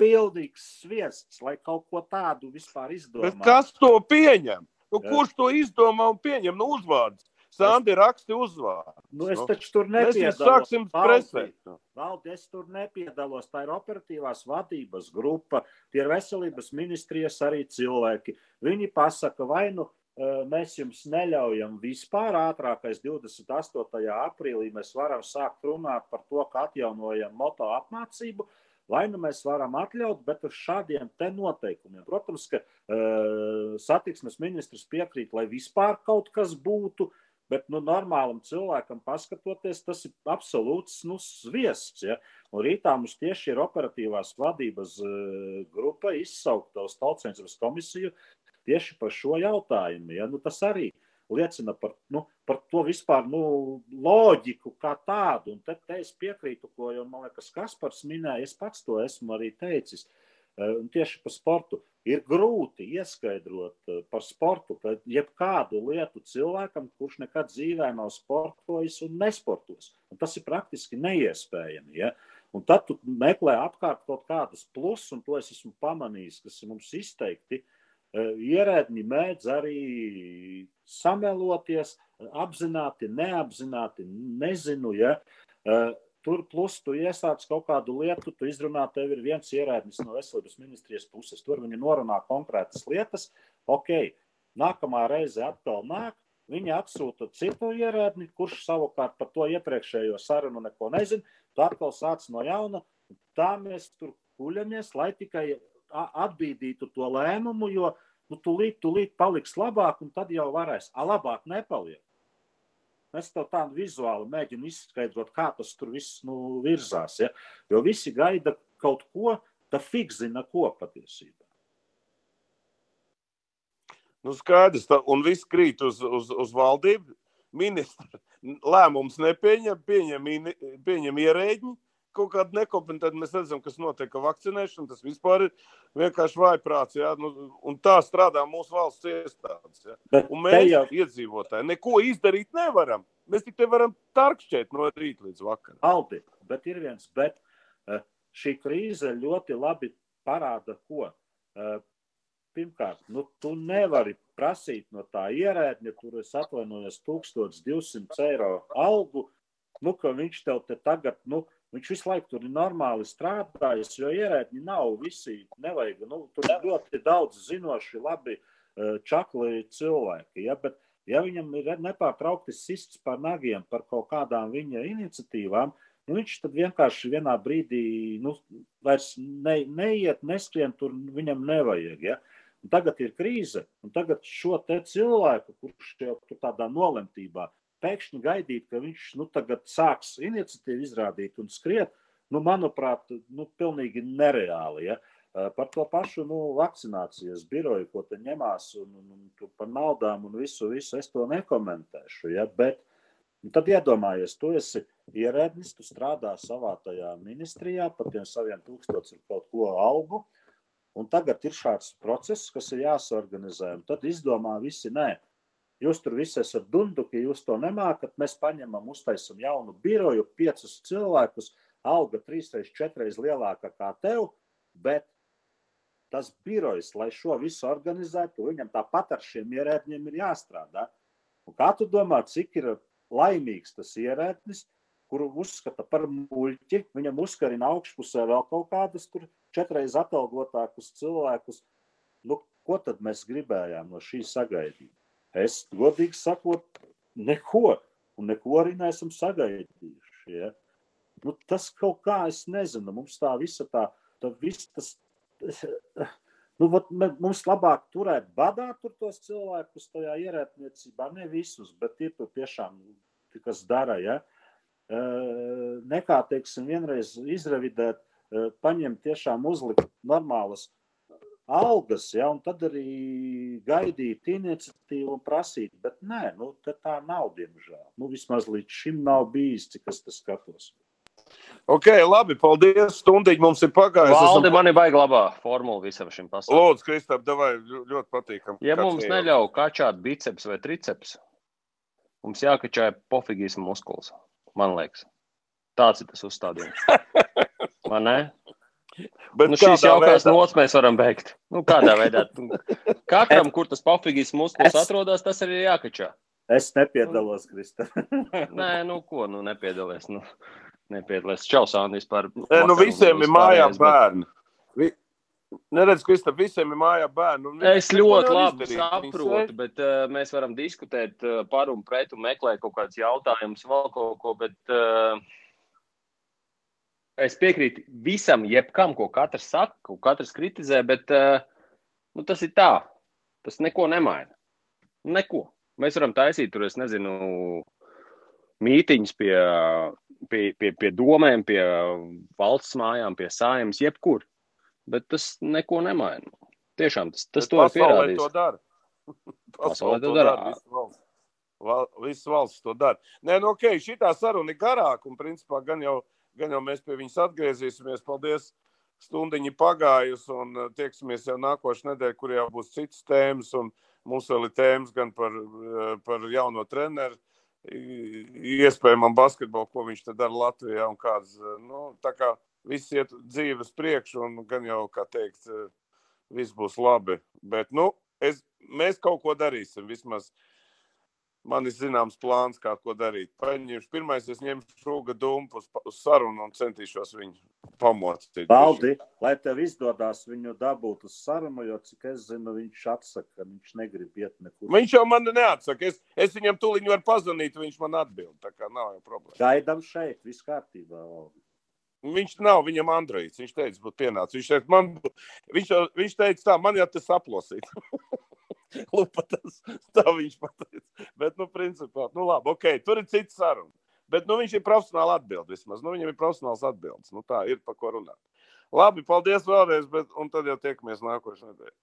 [SPEAKER 7] pilnīgs sviests, lai kaut ko tādu vispār
[SPEAKER 1] Bet
[SPEAKER 7] izdomātu.
[SPEAKER 1] kas to pieņem? Nu,
[SPEAKER 7] Jā.
[SPEAKER 1] kurš to izdomā un pieņem? Nu, uzvārds. Sandi raksti uzvārdu.
[SPEAKER 7] Nu, es
[SPEAKER 1] Nu,
[SPEAKER 7] taču tur
[SPEAKER 1] Mēs
[SPEAKER 7] nepiedalos.
[SPEAKER 1] sāksim
[SPEAKER 7] Valdi,
[SPEAKER 1] presēt.
[SPEAKER 7] Valdi, es tur nepiedalos. Tā ir operatīvās vadības grupa, tie ir veselības ministrijas arī cilvēki. Viņi pasaka, vai nu eh, mēs jums neļaujam vispār ātrākais 28. aprīlī mēs varam sākt runāt par to, ka atjaunojam moto apmācību, vai nu mēs varam atļaut, bet ar šādiem te noteikumiem. Protams, ka uh, satiksmes ministrs piekrīt, lai vispār kaut kas būtu, bet nu, normālam cilvēkam paskatoties, tas ir absolūts nu, sviests. Ja? Un rītā mums tieši ir operatīvās vadības uh, grupa izsaukta uz Tautsvencības komisiju tieši par šo jautājumu. Ja? Nu, tas arī liecina par, nu, par to vispār nu, loģiku kā tādu. Un te, te es piekrītu, ko jau man liekas, Kaspars minēja, es pats to esmu arī teicis. Eh, Un tieši par sportu ir grūti ieskaidrot eh, par sportu, ka jebkādu lietu cilvēkam, kurš nekad dzīvē nav sportojis un nesportos, un tas ir praktiski neiespējami. Ja? Un tad tu meklē apkārt kaut kādus plusus, un to es esmu pamanījis, kas ir mums izteikti. Eh, Ierēdņi mēdz arī sameloties, apzināti, neapzināti, nezinu. Ja? Eh, Tur plus tu iesāc kaut kādu lietu, tu izrunā, tev ir viens ierēdnis no veselības ministrijas puses. Tur viņi norunā konkrētas lietas. Ok, nākamā reize atkal nāk, viņi atsūta citu ierēdni, kurš savukārt par to iepriekšējo sarunu neko nezina. Tu atkal sāc no jauna. Tā mēs tur kuļamies, lai tikai atbīdītu to lēmumu, jo nu, tūlīt, tūlīt paliks labāk, un tad jau varēs. A, labāk nepaliek. Es tev tādu vizuāli mēģinu izskaidrot, kā tas tur viss nu, virzās. Ja? Jo visi gaida kaut ko, tā fiks zina, ko patiesībā.
[SPEAKER 1] Nu, skaidrs, tā, un viss krīt uz, uz, uz valdību. Ministra lēmums nepieņem, pieņem, pieņem ierēģi. Kaut kāda nekompetenta, mēs redzam, kas notiek ar vakcinēšanu. Tas vispār ir vienkārši vājprāts. Ja? Nu, un tā strādā mūsu valsts iestādes. Ja? Un mēs,
[SPEAKER 7] jau
[SPEAKER 1] iedzīvotāji, neko izdarīt nevaram. Mēs tikai varam tarkšķēt no rīta līdz vakaram.
[SPEAKER 7] Aldi, bet ir viens, bet eh, šī krīze ļoti labi parāda, ko. Eh, Pirmkārt, nu, tu nevari prasīt no tā ierēdņa, kur es atvainojos 1200 eiro algu, nu, ka viņš tev te tagad, nu, viņš visu laiku tur ir normāli strādājis, jo ierēdņi nav visi, nevajag, nu, tur ir ļoti daudz zinoši, labi eh, čakli cilvēki, ja, bet ja viņam ir nepārtraukti sists par nagiem par kaut kādām viņa iniciatīvām, nu, viņš tad vienkārši vienā brīdī nu, vairs ne, neiet, neskrien tur, viņam nevajag. Ja? Un tagad ir krīze, un tagad šo cilvēku, kurš jau tādā nolemtībā, pēkšņi gaidīt, ka viņš nu, tagad sāks iniciatīvu izrādīt un skriet, nu, manuprāt, nu, pilnīgi nereāli. Ja? Par to pašu nu, vakcinācijas biroju, ko te ņemās un, un, un par naudām un visu, visu es to nekomentēšu. Ja? Bet nu, tad iedomājies, tu esi ierēdnis, tu strādā savā tajā ministrijā par tiem saviem tūkstošiem kaut ko algu. Un tagad ir šāds process, kas ir jāsorganizē. Tad izdomā visi, nē, jūs tur visi esat dunduki, jūs to nemākat. Mēs paņemam, uztaisam jaunu biroju, piecus cilvēkus, alga trīsreiz, četreiz lielāka kā tev, bet tas birojs, lai šo visu organizētu, viņam tāpat ar šiem ierēdņiem ir jāstrādā. Un kā tu domā, cik ir laimīgs tas ierēdnis, kuru uzskata par muļķi, viņam uzkarina augšpusē vēl kaut kādus tur četreiz atalgotākus cilvēkus. Nu, ko tad mēs gribējām no šī sagaidīt? Es godīgi sakot, neko, un neko arī neesam sagaidījuši. Ja? Nu, tas kaut kā, es nezinu, mums tā visa tā, tā viss tas. [laughs] Nu, vat, mums labāk turēt badā tur tos cilvēkus tajā ierēdniecībā, ne visus, bet ir tur tiešām, kas dara. Ja? Nekā, teiksim, vienreiz izrevidēt, paņemt tiešām uzlikt normālas algas, ja, un tad arī gaidīt iniciatīvu un prasīt. Bet nē, nu, tā nav, diemžēl. Nu, vismaz līdz šim nav bijis, cik es tas skatos.
[SPEAKER 1] Ok, labi, paldies. Stundiņa mums ir pagājusi.
[SPEAKER 4] Valdi man ir baigi labā formula visam šim pasaules.
[SPEAKER 1] Lūdzu, Kristap, davai, ļo- ļoti patīkam.
[SPEAKER 4] Ja mums neļauj kačāt biceps vai triceps, mums jākačā pofigijas muskulis, man liekas. Tāds ir tas uzstādījums. [laughs] Man ne?
[SPEAKER 1] Bet
[SPEAKER 4] Nu, šīs jaukās
[SPEAKER 1] veidā?
[SPEAKER 4] nots mēs varam beigt. Nu, kādā veidā? Katram, kur tas pofigīs muskulis
[SPEAKER 7] Es-
[SPEAKER 4] atrodas, tas arī ir jākačā.
[SPEAKER 7] Es nepiedalos, Krista. [laughs]
[SPEAKER 4] Nē, nu ko, nu nepiedalies. Nu, nepiedalies. Čau, Sandis, par.
[SPEAKER 1] Nē, nu visiem ir mājā
[SPEAKER 4] vispārējais, bet-
[SPEAKER 1] bērni. Vi... Neredz, Kristap, visiem ir mājā bērni.
[SPEAKER 4] Es ļoti labi
[SPEAKER 1] izdarīt.
[SPEAKER 4] Saprotu, bet uh, mēs varam diskutēt uh, par un pret un meklēt kaut kādus jautājumus, vēl kaut ko. Bet, uh, es piekrītu visam, jebkam, ko katrs saka, ko katrs kritizē, bet uh, nu, tas ir tā. Tas neko nemaina. Neko. Mēs varam taisīt tur, es nezinu, mītīņus pie, pie, pie, pie domēm, pie valsts mājām, pie sājums, jebkur. Bet tas neko nemaina. Tiešām tas, tas to ir pierādījis. [laughs]
[SPEAKER 1] to dara.
[SPEAKER 4] Pasaulē to dara.
[SPEAKER 1] Valsts. Val, visas valsts to dara. Nē, nu, ok, šī saruna ir garāka, un principā gan jau, gan jau mēs pie viņas atgriezīsimies. Paldies! Stundiņa pagājusi, un uh, tieksimies jau nākošais nedēļa, kur jau būs citas tēmas. Mums vēl ir tēmas gan par, uh, par jauno treneru, iespējamam basketbolu, ko viņš dara Latvijā. Kāds, uh, nu, tā kā viss iet dzīves priekšu, un gan jau, kā teikt, uh, viss būs labi. Bet, nu, es, mēs kaut ko darīsim. Vismaz man ir zināms plāns, kā ko darīt. Paņemšu, pirmais, es ņemšu šūga dumpu uz, uz sarunu un centīšos viņu pamocīt.
[SPEAKER 7] Baldi, lai tev izdodas viņu dabūt uz sarunu, jo, cik es zinu, viņš atsaka, ka viņš negrib iet nekur.
[SPEAKER 1] Viņš jau man neatsaka. Es, es viņam tūlīt varu pazvanīt, viņš man atbild. Tā kā nav jau problēma.
[SPEAKER 7] Gaidām šeit, viss kārtībā. Valdi.
[SPEAKER 1] Viņš nav, viņam Andrejs. Viņš teica, būtu pienācis. Viņš teica, man, viņš, viņš teica tā, man jau tas aplosīt. [laughs] [laughs] Lupa tas, tā viņš pateica. Bet, nu, principā, nu, labi, ok, tur ir cits saruna. Bet, nu, viņš ir profesionāli atbild vismaz. Nu, viņam ir profesionāls atbildes. Nu, tā ir, pa ko runāt. Labi, paldies vēlreiz, bet, un tad jau tiekamies nākošajā nedēļā.